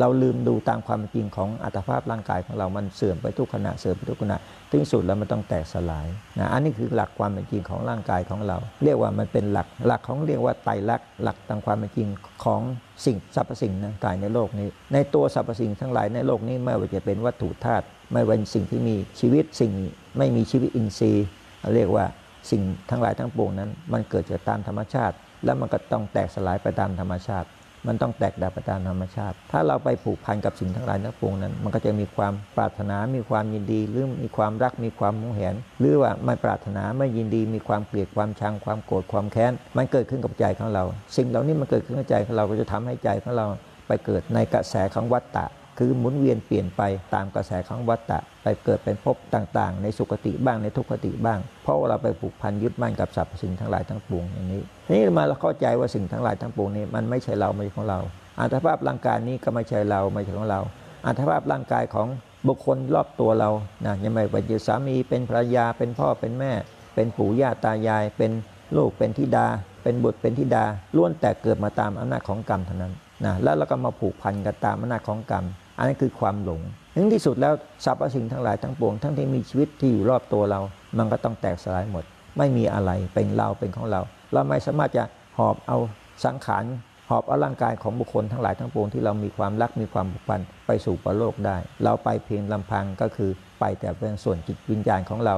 [SPEAKER 1] เราลืมดูตามความจริงของอัตภาพร่างกายของเรา มันเสื่อมไปทุกขณะเสื่อมไปทุกขณะถึงสุดแล้วมันต้องแตกสลายนะอันนี้คือหลักความเป็นจริงของร่างกายของเรา เรียกว่ามันเป็นหลักหลักของเรียกว่าไตรลักษณ์หลักตามความเป็นจริงของสิ่งสรรพสิ่งต่างๆในโลกนี้ ในตัวสรรพสิ่งทั้งหลายในโลกนี้ไม่ว่าจะเป็นวัตถุธาตุไม่ว่าสิ่งที่มีชีวิตสิ่งไม่มีชีวิตอินทรีย์ เรียกว่าสิ่งทั้งหลายทั้งปวงนั้น มันเกิดจากตามธรรมชาติ แล้วมันก็ต้องแตกสลายไปตามธรรมชาติ มันต้องแตกดับไปตามธรรมชาติ ถ้าเราไปผูกพันกับสิ่งทั้งหลายทั้งปวงนั้น มันก็จะมีความปรารถนา มีความยินดี หรือมีความรัก มีความมุ่งเห็นหรือว่าไม่ปรารถนา ไม่ยินดี มีความเกลียด ความชัง ความโกรธ ความแค้น มันเกิดขึ้นกับใจของเรา สิ่งเหล่านี้มันเกิดขึ้นกับใจของเรา ก็จะทำให้ใจของเราไปเกิดในกระแสของวัฏฏะ คือหมุนเวียนเปลี่ยนไปตามกระแสของวัฏฏะไปเกิดเป็นภพต่าง ๆ ในสุคติบ้างในทุกขติบ้าง เพราะเราไปผูกพันยึดมั่นกับสรรพสิ่งทั้งหลายทั้งปวงอย่างนี้นี่มาเราเข้าใจว่าสิ่งทั้งหลายทั้งปวงนี้มันไม่ใช่เราไม่ใช่ของเราอัตภาพร่างกายนี้ก็ไม่ใช่เราไม่ใช่ของเราอัตภาพร่างกายของบุคคลรอบตัวเรานะยังไม่ว่าจะสามีเป็นภรรยาเป็นพ่อเป็นแม่ เป็นปู่ย่าตายาย เป็นลูกเป็นธิดา เป็นบุตรเป็นธิดาล้วนแต่เกิดมาตามอำนาจของกรรมเท่านั้นนะแล้วเราก็มาผูกพันกันตามอำนาจของกรรม อันนั้นคือความหลงถึงที่สุดแล้วสรรพสิ่งทั้งหลายทั้งปวงทั้งที่มีชีวิตที่อยู่รอบตัวเรา มันก็ต้องแตกสลายหมด ไม่มีอะไรเป็นเราเป็นของเรา เราไม่สามารถจะหอบเอาสังขารหอบเอาร่างกายของบุคคลทั้งหลายทั้งปวงที่เรามีความรักมีความผูกพันไปสู่ปรโลกได้ เราไปเพียงลำพังก็คือไปแต่เป็นส่วนจิตวิญญาณของเรา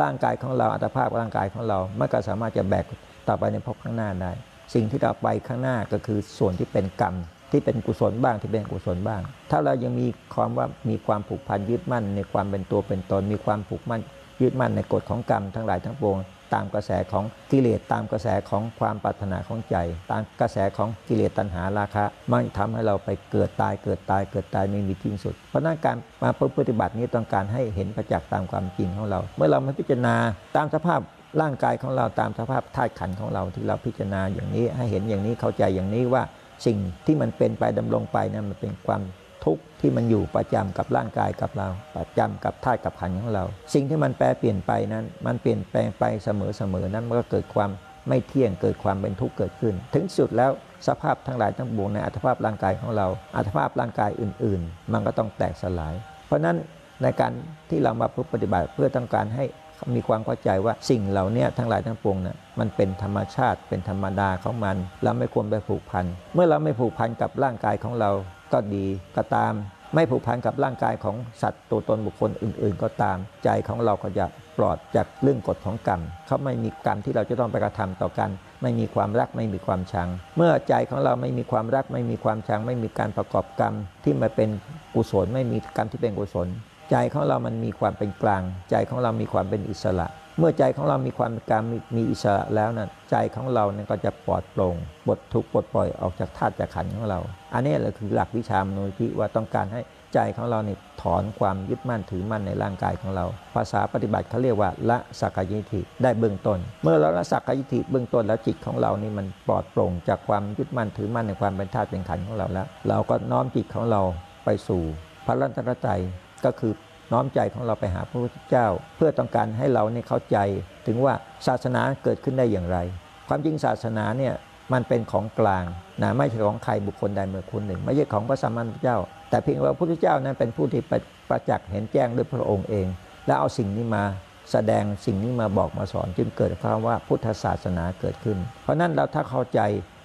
[SPEAKER 1] ร่างกายของเราอัตภาพร่างกายของเราไม่ก็สามารถจะแบกต่อไปในภพข้างหน้าได้ สิ่งที่เราไปข้างหน้าก็คือส่วนที่เป็นกรรม ที่เป็นกุศลบ้างที่เป็นกุศลบ้าง ถ้าเรายังมีความว่ามีความผูกพันยึดมั่น ในความเป็นตัวเป็นตน มีความผูกมั่นยึดมั่นในกฎของกรรมทั้งหลายทั้งปวง ตามกระแสของกิเลสตามกระแสของความปรารถนาของใจ ตามกระแสของกิเลสตัณหาราคะมันทำให้เราไปเกิดตายเกิดตายเกิดตายไม่มีที่สุด เพราะนั้นการมาปฏิบัตินี้ต้องการให้เห็นประจักษ์ตามความจริงของเรา เมื่อเรามาพิจารณาตามสภาพร่างกายของเราตามสภาพธาตุขันธ์ของเราที่เราพิจารณาอย่างนี้ให้เห็นอย่างนี้เข้าใจอย่างนี้ว่า สิ่งที่มันเป็นไปดำรงไปนั้นมันเป็นความทุกข์ที่มันอยู่ประจำกับร่างกายกับเรา ประจำกับธาตุกับขันของเรา สิ่งที่มันแปรเปลี่ยนไปนั้น มันเปลี่ยนแปลงไปเสมอๆนั้นมันก็เกิดความไม่เที่ยงเกิดความเป็นทุกข์เกิดขึ้น ถึงสุดแล้วสภาพทั้งหลายทั้งปวงในอัตภาพร่างกายของเรา อัตภาพร่างกายอื่น ๆ มันก็ต้องแตกสลาย เพราะฉะนั้นในการที่เรามาปฏิบัติเพื่อต้องการให้ มีความเข้าใจว่าสิ่งเหล่านี้ทั้งหลายทั้งปวงน่ะมันเป็นธรรมชาติเป็นธรรมดาของมัน เราไม่ควรไปผูกพัน เมื่อเราไม่ผูกพันกับร่างกายของเราก็ดีก็ตาม ไม่ผูกพันกับร่างกายของสัตว์ตัวตนบุคคลอื่น ๆ ก็ตาม ใจของเราก็จะปลอดจากเรื่องกฎของกรรมเขาไม่มีกรรมที่เราจะต้องไปกระทำต่อกัน ไม่มีความรักไม่มีความชัง เมื่อใจของเราไม่มีความรักไม่มีความชัง ไม่มีการประกอบกรรมที่มาเป็นกุศล ไม่มีกรรมที่เป็นกุศล ใจของเรามันมีความเป็นกลาง ใจของเรามีความเป็นอิสระ เมื่อใจของเรามีความเป็นกลางมีอิสระแล้วนะใจของเราเนี่ยก็จะปลอดโปร่งบททุกข์ปลดปล่อยออกจากธาตุจากขันของเรา อันนี้แหละคือหลักวิชามโนทิว่าต้องการให้ใจของเราเนี่ยถอนความยึดมั่นถือมั่นในร่างกายของเรา ภาษาปฏิบัติเขาเรียกว่าละสักกายทิฏฐิได้เบื้องต้น เมื่อเราละสักกายทิฏฐิเบื้องต้นแล้วจิตของเรานี่มันปลอดโปร่งจากความยึดมั่นถือมั่นในความเป็นธาตุเป็นขันของเราแล้ว เราก็น้อมจิตของเราไปสู่พระรัตนตรัย ก็คือน้อมใจของเราไปหาพระพุทธเจ้า เพื่อต้องการให้เราเนี่ยเข้าใจ ถึงว่าศาสนาเกิดขึ้นได้อย่างไร ความจริงศาสนาเนี่ยมันเป็นของกลางนะไม่ใช่ของใครบุคคลใดบุคคลหนึ่ง ไม่ใช่ของพระสัมมาสัมพุทธเจ้า แต่เพียงว่าพระพุทธเจ้านั้นเป็นผู้ที่ประจักษ์เห็นแจ้งด้วยพระองค์เอง และเอาสิ่งนี้มาแสดงสิ่งนี้มาบอกมาสอนจึงเกิดคำว่าพุทธศาสนาเกิดขึ้น เพราะนั้นเราถ้าเข้าใจ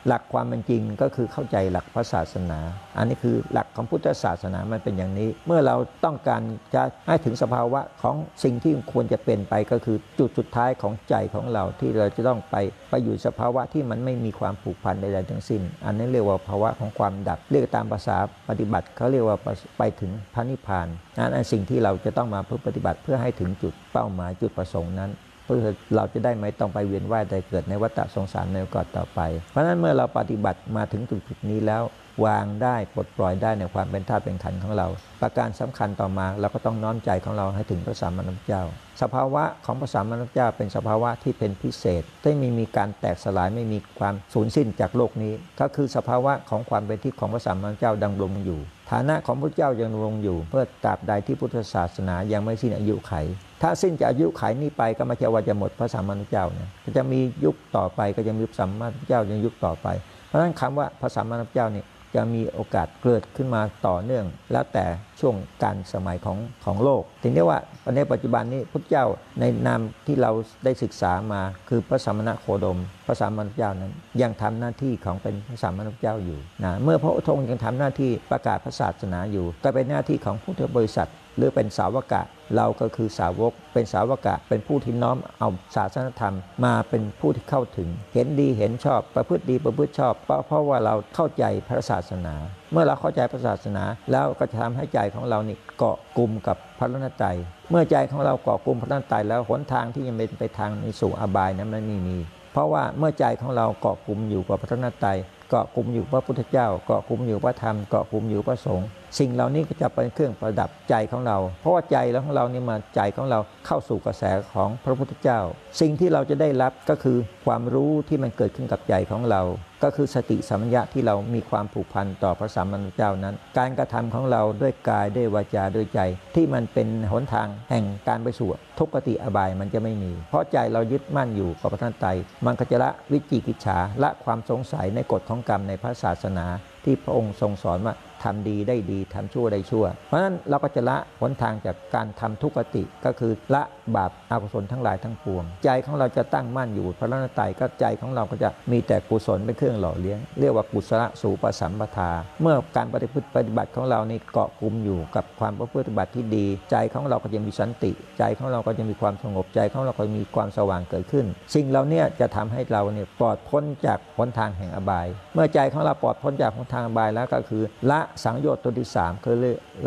[SPEAKER 1] หลักความเป็นจริงก็คือเข้าใจหลักพระศาสนา อันนี้คือหลักของพุทธศาสนามันเป็นอย่างนี้ เมื่อเราต้องการจะให้ถึงสภาวะของสิ่งที่ควรจะเป็นไปก็คือจุดสุดท้ายของใจของเราที่เราจะต้องไปไปอยู่สภาวะที่มันไม่มีความผูกพันใดๆทั้งสิ้น อันนี้เรียกว่าภาวะของความดับ เรียกตามภาษาปฏิบัติเขาเรียกว่าไปถึงพระนิพพานนั่นสิ่งที่เราจะต้องมาเพื่อปฏิบัติเพื่อให้ถึงจุดเป้าหมายจุดประสงค์นั้น เพื่อเราจะได้ไม่ต้องไปเวียนว่ายใดเกิดในวัฏสงสารในโอกาสต่อไป เพราะฉะนั้นเมื่อเราปฏิบัติมาถึงจุดนี้แล้ว วางได้ปลดปล่อยได้ในความเป็นธาตุเป็นขันธ์ของเรา ประการสำคัญต่อมาเราก็ต้องน้อมใจของเราให้ถึงพระสัมมาสัมพุทธเจ้า สภาวะของพระสัมมาสัมพุทธเจ้าเป็นสภาวะที่เป็นพิเศษที่ไม่มีการแตกสลายไม่มีความสูญสิ้นจากโลกนี้ ก็คือสภาวะของความเป็นที่ของพระสัมมาสัมพุทธเจ้าดำรงอยู่ ฐานะของพระเจ้ายังดำรงอยู่เพื่อตราบใดที่พุทธศาสนายังไม่สิ้นอายุไข ถ้าสิ้นจากอายุไขนี้ไปก็ไม่ใช่ว่าจะหมดพระสัมมาสัมพุทธเจ้านะจะมียุคต่อไปก็จะมีพระสัมมาสัมพุทธเจ้ายังยุคต่อไป เพราะฉะนั้นคำว่าพระสัมมาสัมพุทธเจ้านี่ จะมีโอกาสเกิดขึ้นมาต่อเนื่อง แล้วแต่ช่วงการสมัยของของโลกถึงได้ว่าในปัจจุบันนี้พุทธเจ้าในนามที่เราได้ศึกษามาคือพระสัมมาโคดม พระสัมมาณเจ้านั้น ยังทำหน้าที่ของเป็นพระสัมมาณเจ้าอยู่นะเมื่อพระองค์ยังทำหน้าที่ประกาศพระศาสนาอยู่ ก็เป็นหน้าที่ของพุทธบริษัท หรือเป็นสาวกะ เราก็คือสาวก เป็นสาวกะ เป็นผู้ที่น้อมเอาศาสนธรรม มาเป็นผู้ที่เข้าถึง เห็นดีเห็นชอบ ประพฤติดีประพฤติชอบ เพราะเพราะว่าเราเข้าใจพระศาสนา เมื่อเราเข้าใจพระศาสนา แล้วก็จะทำให้ใจของเรานี่เกาะกลุ่มกับพระรัตนตรัยเมื่อใจของเราเกาะกลุ่มพระรัตนตรัยแล้วหนทางที่จะเป็นไปทางในสู่อบายนั้นมันไม่มีเพราะว่าเมื่อใจของเราเกาะกลุ่มอยู่กับพระรัตนตรัยเกาะกลุ่มอยู่พระพุทธเจ้า เกาะกลุ่มอยู่พระธรรม เกาะกลุ่มอยู่พระสงฆ์สิ่งเหล่านี้ก็จะเป็นเครื่องประดับใจของเรา เพราะว่าใจแล้วของเรานี่มาใจของเราเข้าสู่กระแสของพระพุทธเจ้า สิ่งที่เราจะได้รับก็คือความรู้ที่มันเกิดขึ้นกับใจของเรา ก็คือสติสัมปชัญญะที่เรามีความผูกพันต่อพระสัมมาสัมพุทธเจ้านั้น การกระทำของเราด้วยกายด้วยวาจาด้วยใจ ที่มันเป็นหนทางแห่งการไปสู่ทุกขติอบายมันจะไม่มี เพราะใจเรายึดมั่นอยู่กับพระท่านไตมันก็จะละวิจิกิจฉาละความสงสัยในกฎของกรรมในพระศาสนา ที่พระองค์ทรงสอนว่า ทำดีได้ดีทำชั่วได้ชั่ว เพราะฉะนั้นเราก็จะละหนทางจากการทำทุกขติก็คือละบาปอากุศลทั้งหลายทั้งปวง ใจของเราจะตั้งมั่นอยู่พระรัตนตรัยก็ใจของเราก็จะมีแต่กุศลเป็นเครื่องหล่อเลี้ยง เรียกว่ากุศลสูปสัมปทา เมื่อการปฏิพฤติปฏิบัติของเรานี่เกาะกลุ่มอยู่กับความประพฤติปฏิบัติที่ดี ใจของเราก็จะมีสันติ ใจของเราก็จะมีความสงบใจของเราก็มีความสว่างเกิดขึ้น สิ่งเหล่านี้จะทำให้เราเนี่ยปลอดพ้นจากหนทางแห่งอบาย เมื่อใจของเราปลอดพ้นจากหนทางอบายแล้วก็คือละสังโยชน์ตัวที่สามคือ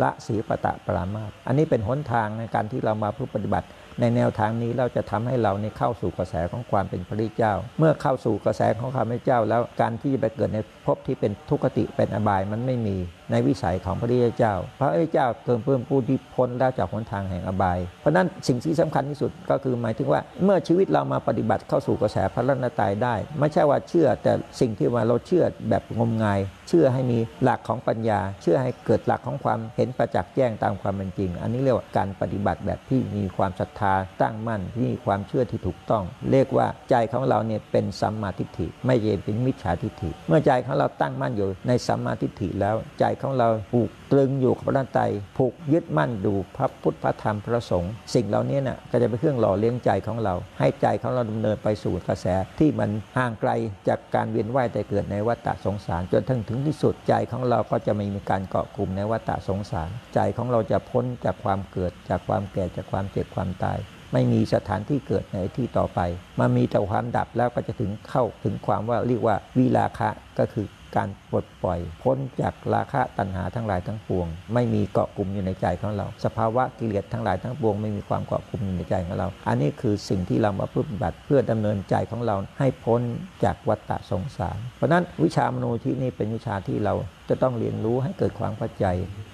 [SPEAKER 1] ละศีปตะปรามาสอันนี้เป็นหนทางในการที่เรามาพุทปฏิบัติ ในแนวทางนี้เราจะทำให้เราเนี่ยเข้าสู่กระแสของความเป็นพระริเจ้า เมื่อเข้าสู่กระแสของความเป็นพระเจ้าแล้วการที่จะไปเกิดในภพที่เป็นทุกขติเป็นอบายมันไม่มีในวิสัยของพระริเจ้า พระริเจ้าเกินเพิ่มผู้ที่พ้นแล้วจากหนทางแห่งอบาย เพราะนั้นสิ่งที่สำคัญที่สุดก็คือหมายถึงว่าเมื่อชีวิตเรามาปฏิบัติเข้าสู่กระแสพระรัตนตรัยได้ ไม่ใช่ว่าเชื่อแต่สิ่งที่ว่าเราเชื่อแบบงมงาย เชื่อให้มีหลักของปัญญา เชื่อให้เกิดหลักของความเห็นประจักษ์แจ้งตามความเป็นจริง อันนี้เรียกว่าการปฏิบัติแบบที่มีความศรัทธาตั้งมั่นที่มีความเชื่อที่ถูกต้อง เรียกว่าใจของเราเนี่ยเป็นสัมมาทิฏฐิไม่ใช่เป็นมิจฉาทิฏฐิ เมื่อใจของเราตั้งมั่นอยู่ในสัมมาทิฏฐิแล้ว ใจของเราผูกตรึงอยู่กับพระนันตรัยผูกยึดมั่นดูพระพุทธพระธรรมพระสงฆ์สิ่งเหล่านี้น่ะก็จะเป็นเครื่องหล่อเลี้ยงใจของเรา ให้ใจของเราดำเนินไปสู่กระแสที่มันห่างไกลจากการเวียนว่ายแต่เกิดในวัฏฏะสงสาร จนถึงถึงที่สุดใจของเราก็จะไม่มีการเกาะกลุ่มในวัฏฏะสงสาร ใจของเราจะพ้นจากความเกิดจากความแก่จากความเจ็บความตาย ไม่มีสถานที่เกิดในที่ต่อไป มันมีแต่ความดับแล้วก็จะถึงเข้าถึงความว่าเรียกว่าวิราคะก็คือ การปลดปล่อย พ้นจากราคะตัณหาทั้งหลายทั้งปวง ไม่มีเกาะกลุ่มอยู่ในใจของเรา สภาวะกิเลสทั้งหลายทั้งปวง ไม่มีความเกาะกลุ่มอยู่ในใจของเรา อันนี้คือสิ่งที่เรามาปฏิบัติเพื่อดำเนินใจของเราให้พ้นจากวัฏฏะสงสาร เพราะนั้นวิชามโนที่นี่เป็นวิชาที่เราจะต้องเรียนรู้ให้เกิดความเข้าใจ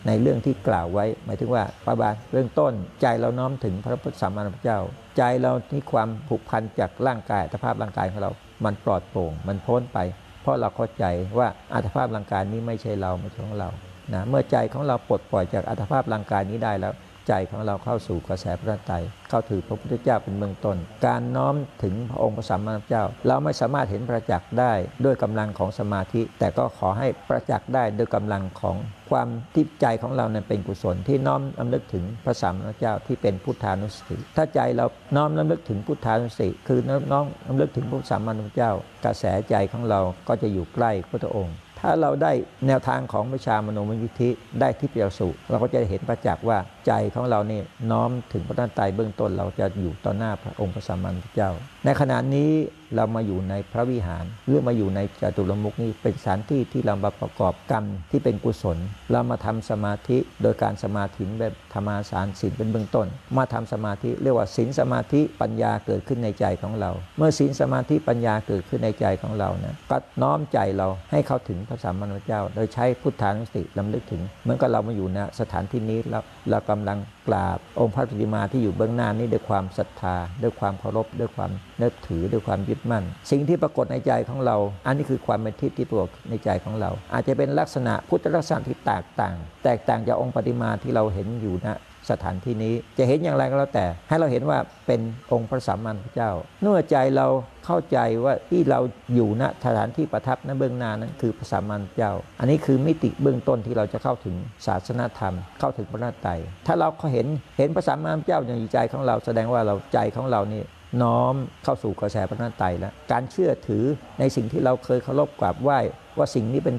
[SPEAKER 1] ในเรื่องที่กล่าวไว้ หมายถึงว่าประบาเรื่องต้นใจเราน้อมถึงพระพุทธสัมมาสัมพุทธเจ้า ใจเราที่ความผูกพันจากร่างกายอัตภาพร่างกายของเรา มันปลอดโปร่ง มันพ้นไป ราะเราเข้าใจว่าอัตภาพร่างกายนี้ไม่ใช่เราไม่ใช่ของเรานะเมื่อใจของเราปลดปล่อยจากอัตภาพร่างกายนี้ได้แล้ว ใจของเราเข้าสู่กระแสพระไตรเข้าถือพระพุทธเจ้าเป็นเบื้องต้น การน้อมถึงพระองค์พระสัมมาสัมพุทธเจ้า เราไม่สามารถเห็นประจักษ์ได้ด้วยกำลังของสมาธิ แต่ก็ขอให้ประจักษ์ได้ด้วยกำลังของความที่ใจของเราเนี่ยเป็นกุศลที่น้อมลำลึกถึงพระสัมมาสัมพุทธเจ้าที่เป็นพุทธานุสติ ถ้าใจเราน้อมลำลึกถึงพุทธานุสติ คือน้อมลำลึกถึงพระสัมมาสัมพุทธเจ้า กระแสใจของเราก็จะอยู่ใกล้พระองค์ ถ้าเราได้แนวทางของวิชามโนมยิทธิได้ที่เปียสุเราก็จะเห็นประจักษ์ว่าใจของเราเนี่ยน้อมถึงพระนันตรัยเบื้องต้นเราจะอยู่ต่อหน้าพระองค์พระสัมมาสัมพุทธเจ้า ในขณะนี้ เรามาอยู่ในพระวิหารหรือมาอยู่ในจตุรมุกนี้เป็นสถานที่ที่เรามาประกอบกรรมที่เป็นกุศล เรามาทำสมาธิโดยการสมาธิแบบธรรมาสารศีลเป็นเบื้องต้น มาทำสมาธิเรียกว่าศีลสมาธิปัญญาเกิดขึ้นในใจของเรา เมื่อศีลสมาธิปัญญาเกิดขึ้นในใจของเรานะก็น้อมใจเราให้เข้าถึงพระสัมมาสัมพุทธเจ้า โดยใช้พุทธานุสติลำลึกถึงเหมือนกับเรามาอยู่ณสถานที่นี้แล้วเรากำลัง กราบองค์พระปฏิมาที่อยู่เบื้องหน้านี้ด้วยความศรัทธา ด้วยความเคารพด้วยความนับถือด้วยความยึดมั่น สิ่งที่ปรากฏในใจของเรา อันนี้คือความเป็นทิฏฐิที่ปรากฏในใจของเรา อาจจะเป็นลักษณะพุทธลักษณะที่แตกต่าง แตกต่างจากองค์ปฏิมาที่เราเห็นอยู่ณ สถานที่นี้ จะเห็นอย่างไรก็แล้วแต่ ให้เราเห็นว่าเป็นองค์พระสัมมาสัมพุทธเจ้า เมื่อใจเราเข้าใจว่าที่เราอยู่ณสถานที่ประทับณเบื้องหน้านั้นคือพระสัมมาสัมพุทธเจ้า อันนี้คือมิติเบื้องต้นที่เราจะเข้าถึงศาสนธรรม เข้าถึงพระนาไตถ้าเราเขาเห็นเห็นพระสัมมาสัมพุทธเจ้าในใจของเราแสดงว่าเราใจของเรานี่น้อมเข้าสู่กระแสพระนาไตแล้วการเชื่อถือในสิ่งที่เราเคยเคารพกราบไหว้ ว่าสิ่งนี้เป็น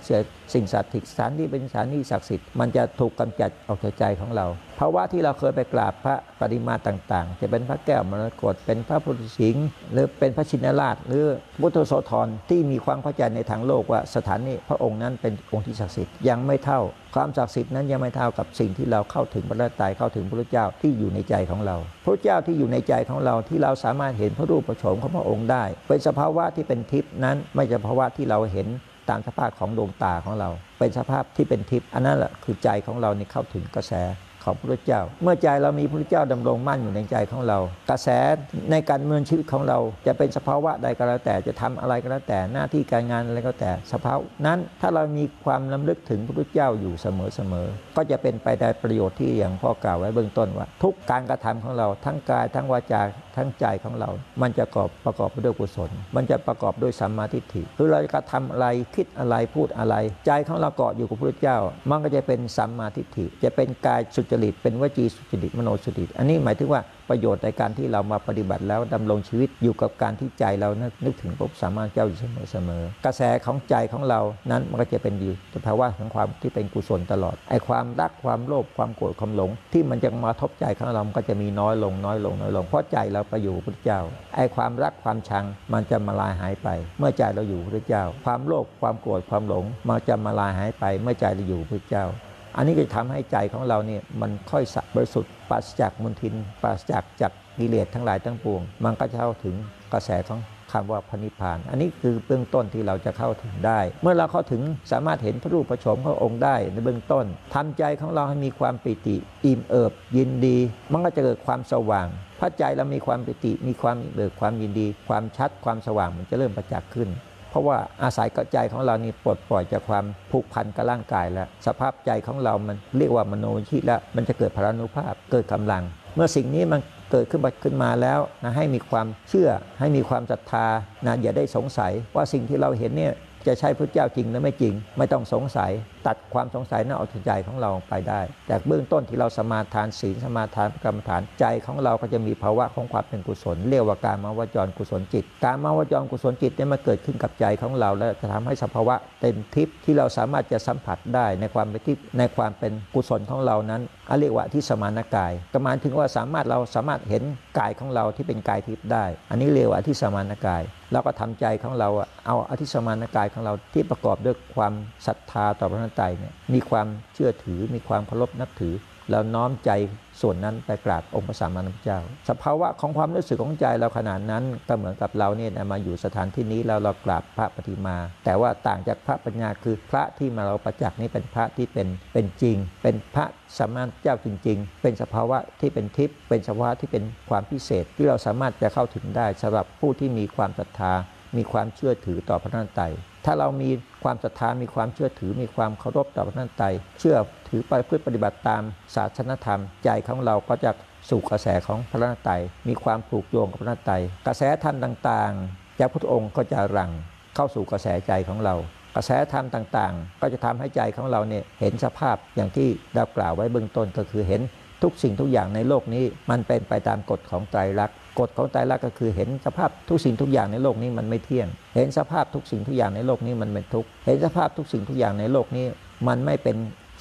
[SPEAKER 1] สิ่งศักดิ์สิทธิ์สถานที่เป็นสถานที่ศักดิ์สิทธิ์มันจะถูกกำจัดออกจากใจของเรา เพราะว่าที่เราเคยไปกราบพระปฏิมาต่างๆ จะเป็นพระแก้วมรกตเป็นพระพุทธสิงห์หรือเป็นพระชินราช หรือพุทธโสธรที่มีความเข้าใจในทางโลกว่าสถานนี้พระองค์นั้นเป็นองค์ที่ศักดิ์สิทธิ์ยังไม่เท่า ความศักดิ์สิทธิ์นั้นยังไม่เท่ากับสิ่งที่เราเข้าถึงพระตายเข้าถึงพระเจ้าที่อยู่ในใจของเรา พระเจ้าที่อยู่ในใจของเราที่เราสามารถเห็นพระรูปประโฉมของพระองค์ได้ เป็นสภาวะที่เป็นทิพย์นั้นไม่ใช่ภาวะที่เราเห็น ตามสภาพของดวงตาของเรา เป็นสภาพที่เป็นทิพย์อันนั้นแหละคือใจของเรานี่เข้าถึงกระแส ของพระเจ้า เมื่อใจเรามีพระเจ้าดำรงมั่นอยู่ในใจของเรา กระแสในการเมืองชีวิตของเราจะเป็นสภาวะใดก็แล้วแต่จะทำอะไรก็แล้วแต่หน้าที่การงานอะไรก็แต่สภาวะนั้นถ้าเรามีความลำลึกถึงพระเจ้าอยู่เสมอๆก็จะเป็นไปได้ประโยชน์ที่อย่างพ่อกล่าวไว้เบื้องต้นว่า ทุกการกระทำของเราทั้งกายทั้งวาจาทั้งใจของเรา มันจะประกอบประกอบไปด้วยกุศล มันจะประกอบด้วยสัมมาทิฏฐิคือเราจะกระทำอะไรคิดอะไรพูดอะไร ใจของเราเกาะอยู่กับพระเจ้า มันก็จะเป็นสัมมาทิฏฐิจะเป็นกายสุจริต เป็นวจีสุจริตมโนสุจริต อันนี้หมายถึงว่าประโยชน์ในการที่เรามาปฏิบัติแล้วดำรงชีวิตอยู่กับการที่ใจเรานึกถึงพระสัมมาเจ้าอยู่เสมอๆกระแสของใจของเรานั้นมันก็จะเป็นอยู่สภาวะของความที่เป็นกุศลตลอดไอ้ความรักความโลภความโกรธความหลง ที่มันจะมาทบใจของเรา มันก็จะมีน้อยลงน้อยลงน้อยลงเพราะใจเราไปอยู่พระเจ้าไอ้ความรักความชังมันจะมาลายหายไป เมื่อใจเราอยู่พระเจ้า ความโลภความโกรธความหลงมันจะมาลายหายไป เมื่อใจเราอยู่พระเจ้า อันนี้ก็จะทำให้ใจของเราเนี่ยมันค่อยสับริสุทธิ์ปราศจากมลทินปราศจากจากกิเลสทั้งหลายทั้งปวง มันก็จะเข้าถึงกระแสของคำว่าพระนิพพาน อันนี้คือเบื้องต้นที่เราจะเข้าถึงได้ เมื่อเราเข้าถึงสามารถเห็นพระรูปพระโฉมขององค์ได้ในเบื้องต้นทำใจของเราให้มีความปิติ อิ่มเอิบ ยินดี มันก็จะเกิดความสว่าง พระใจเรามีความปิติ มีความเอิบความยินดี ความชัดความสว่างมันจะเริ่มประจักษ์ขึ้น เพราะว่าอาศัยกใจของเรานี่ปลดปล่อยจากความผูกพันกับร่างกายแล้ว สภาพใจของเรามันเรียกว่ามโนวิชิตแล้วมันจะเกิดพลานุภาพเกิดกำลัง เมื่อสิ่งนี้มันเกิดขึ้นมาขึ้นมาแล้วนะให้มีความเชื่อ ให้มีความศรัทธานะอย่าได้สงสัยว่าสิ่งที่เราเห็นเนี่ยจะใช่พระเจ้าจริงหรือไม่จริง ไม่ต้องสงสัยตัดความสงสัยนั้นออกจากใจของเราไปได้ แต่เบื้องต้นที่เราสมาทานศีลสมาทานกรรมฐานใจของเราก็จะมีภาวะของความเป็นกุศล เรียกว่าการมาวจรกุศลจิต การมาวจรกุศลจิตเนี่ยมาเกิดขึ้นกับใจของเรา แล้วจะทำให้สภาวะเต็มทิพย์ที่เราสามารถจะสัมผัสได้ในความเป็นทิพย์ในความเป็นกุศลของเรานั้นอเรียกว่าที่สมานกายก็หมายถึงว่าสามารถเราสามารถเห็นกายของเราที่เป็นกายทิพย์ได้ อันนี้เรียกว่าที่สมานกายเราก็ทำใจของเราเอาอธิสมานกายของเราที่ประกอบด้วยความศรัทธาต่อพระนันตเนี่ยมีความเชื่อถือ มีความเคารพนับถือ แล้วน้อมใจส่วนนั้นไปกราบองค์พระสัมมาสัมพุทธเจ้า สภาวะของความรู้สึกของใจเราขนาดนั้นก็เหมือนกับเราเนี่ยมาอยู่สถานที่นี้แล้วเรากราบพระปฏิมา แต่ว่าต่างจากพระปัญญาคือพระที่มาเราประจักษ์นี่เป็นพระที่เป็นเป็นจริง เป็นพระสัมมาสัมพุทธเจ้าจริง ๆ เป็นสภาวะที่เป็นทิพย์เป็นสภาวะที่เป็นความพิเศษ ที่เราสามารถจะเข้าถึงได้สำหรับผู้ที่มีความศรัทธา มีความเชื่อถือต่อพระนันไต ถ้าเรามีความศรัทธามีความเชื่อถือมีความเคารพต่อพระนันไตเชื่อถือไปเพื่อปฏิบัติตามศาสนธรรม ใจของเราก็จะสู่กระแสของพระนันไตมีความผูกโยงกับพระนันไตกระแสธรรมต่างๆจากพระองค์ก็จะรังเข้าสู่กระแสใจของเรากระแสธรรมต่างๆ ก็จะทำให้ใจของเราเนี่ยเห็นสภาพอย่างที่เรากล่าวไว้เบื้องต้นก็คือเห็นทุกสิ่งทุกอย่างในโลกนี้มันเป็นไปตามกฎของไตรลักษณ์ กฎของไตรลักก็คือเห็นสภาพทุกสิ่งทุกอย่างในโลกนี้มันไม่เที่ยง เห็นสภาพทุกสิ่งทุกอย่างในโลกนี้มันเป็นทุกข์เห็นสภาพทุกสิ่งทุกอย่างในโลกนี้ มันไม่เป็น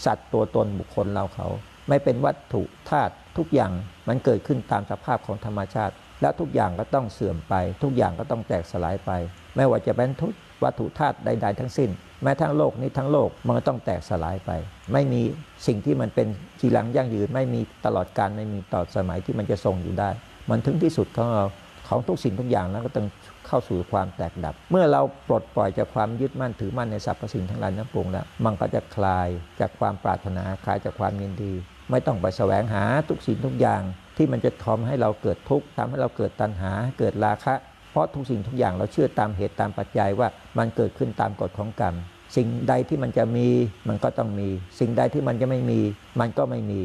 [SPEAKER 1] สัตว์ตัวตนบุคคลเราเขา ไม่เป็นวัตถุธาตุทุกอย่างมันเกิดขึ้นตามสภาพของธรรมชาติ และทุกอย่างก็ต้องเสื่อมไป ทุกอย่างก็ต้องแตกสลายไป ไม่ว่าจะเป็นทุกวัตถุธาตุใด ๆ ทั้งสิ้น แม้ทั้งโลกนี้ทั้งโลกมันก็ต้องแตกสลายไป ไม่มีสิ่งที่มันเป็นจีรังยั่งยืนไม่มีตลอดการไม่มีต่อสมัยที่มันจะทรงอยู่ได้ มันถึงที่สุดของเราของทุกสิ่งทุกอย่างแล้วก็ต้องเข้าสู่ความแตกดับ เมื่อเราปลดปล่อยจากความยึดมั่นถือมั่นในสรรพสิ่งทั้งหลายทั้งปวงแล้ว มันก็จะคลายจากความปรารถนาคลายจากความยินดี ไม่ต้องไปแสวงหาทุกสิ่งทุกอย่าง ที่มันจะทำให้เราเกิดทุกข์ทำให้เราเกิดตัณหาเกิดราคะ เพราะทุกสิ่งทุกอย่างเราเชื่อตามเหตุตามปัจจัยว่ามันเกิดขึ้นตามกฎของกรรมสิ่งใดที่มันจะมีมันก็ต้องมี สิ่งใดที่มันจะไม่มี มันก็ไม่มี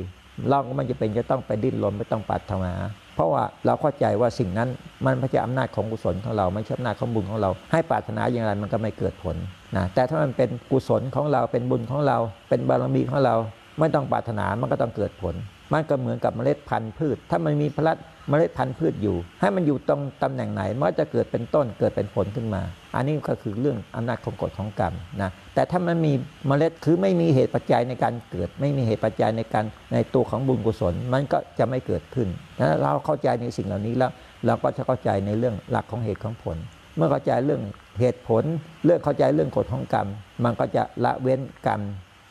[SPEAKER 1] เราก็มันจะเป็นจะต้องไปดิ้นรนไม่ต้องปรารถนา เพราะว่าเราเข้าใจว่าสิ่งนั้นมันไม่ใช่อำนาจของกุศลของเรา ไม่ใช่อำนาจของบุญของเรา ให้ปรารถนาอย่างไรมันก็ไม่เกิดผลนะแต่ถ้ามันเป็นกุศลของเราเป็นบุญของเรา เป็นบารมีของเรา ไม่ต้องปรารถนามันก็ต้องเกิดผล มันก็เหมือนกับเมล็ดพันธุ์พืช ถ้ามันมีพลัด เมล็ดพันธุ์พืชอยู่ ให้มันอยู่ตรงตำแหน่งไหนมันก็จะเกิดเป็นต้นเกิดเป็นผลขึ้นมา อันนี้ก็คือเรื่องอำนาจของกฎของกรรมนะแต่ถ้ามันมีเมล็ดคือไม่มีเหตุปัจจัยในการเกิด ไม่มีเหตุปัจจัยในการในตัวของบุญกุศล มันก็จะไม่เกิดขึ้นนะเราเข้าใจในสิ่งเหล่านี้แล้ว เราก็จะเข้าใจในเรื่องหลักของเหตุของผล เมื่อเข้าใจเรื่องเหตุผล เรื่องเข้าใจเรื่องกฎของกรรม มันก็จะละเว้นกรรม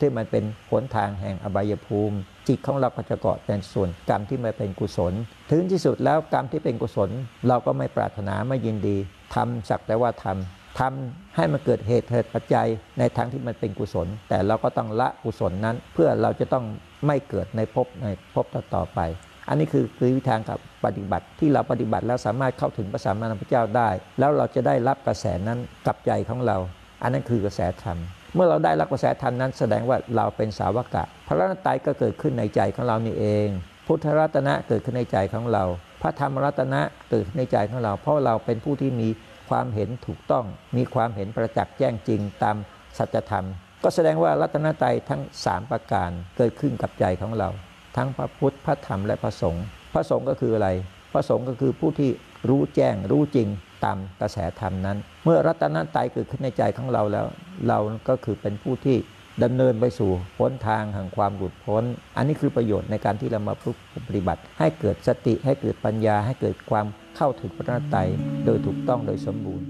[SPEAKER 1] ที่มันเป็นผลทางแห่งอบายภูมิ จิตของเราก็จะเกาะเป็นส่วนกรรมที่ไม่เป็นกุศล ถึงที่สุดแล้วกรรมที่เป็นกุศล เราก็ไม่ปรารถนาไม่ยินดีทำสักแต่ว่าทำทำให้มันเกิดเหตุเหตุปัจจัยในทางที่มันเป็นกุศล แต่เราก็ต้องละกุศลนั้น เพื่อเราจะต้องไม่เกิดในภพในภพต่อไป อันนี้คือคือวิธีกับปฏิบัติที่เราปฏิบัติแล้วสามารถเข้าถึงพระสัมมาสัมพุทธเจ้าได้ แล้วเราจะได้รับกระแสนั้นกับใจของเรา อันนั้นคือกระแสธรรม เมื่อเราได้รับกระแสธรรมนั้น แสดงว่าเราเป็นสาวกะ พระรัตนตรัยก็เกิดขึ้นในใจของเรานี่เอง พุทธรัตนะเกิดขึ้นในใจของเรา พระธรรมรัตนะเกิดขึ้นในใจของเรา เพราะเราเป็นผู้ที่มีความเห็นถูกต้อง มีความเห็นประจักษ์แจ้งจริงตามสัจธรรม ก็แสดงว่ารัตนตรัยทั้ง 3 ประการเกิดขึ้นกับใจของเรา ทั้งพระพุทธ พระธรรมและพระสงฆ์ พระสงฆ์ก็คืออะไร พระสงฆ์ก็คือผู้ที่รู้แจ้งรู้จริง ตามกระแสธรรมนั้น เมื่อรัตนตรัยเกิดขึ้นในใจของเราแล้ว เราก็คือเป็นผู้ที่ดำเนินไปสู่พ้นทางแห่งความหลุดพ้น อันนี้คือประโยชน์ในการที่เรามาปฏิบัติ ให้เกิดสติให้เกิดปัญญา ให้เกิดความเข้าถึงพระนตรัยโดยถูกต้องโดยสมบูรณ์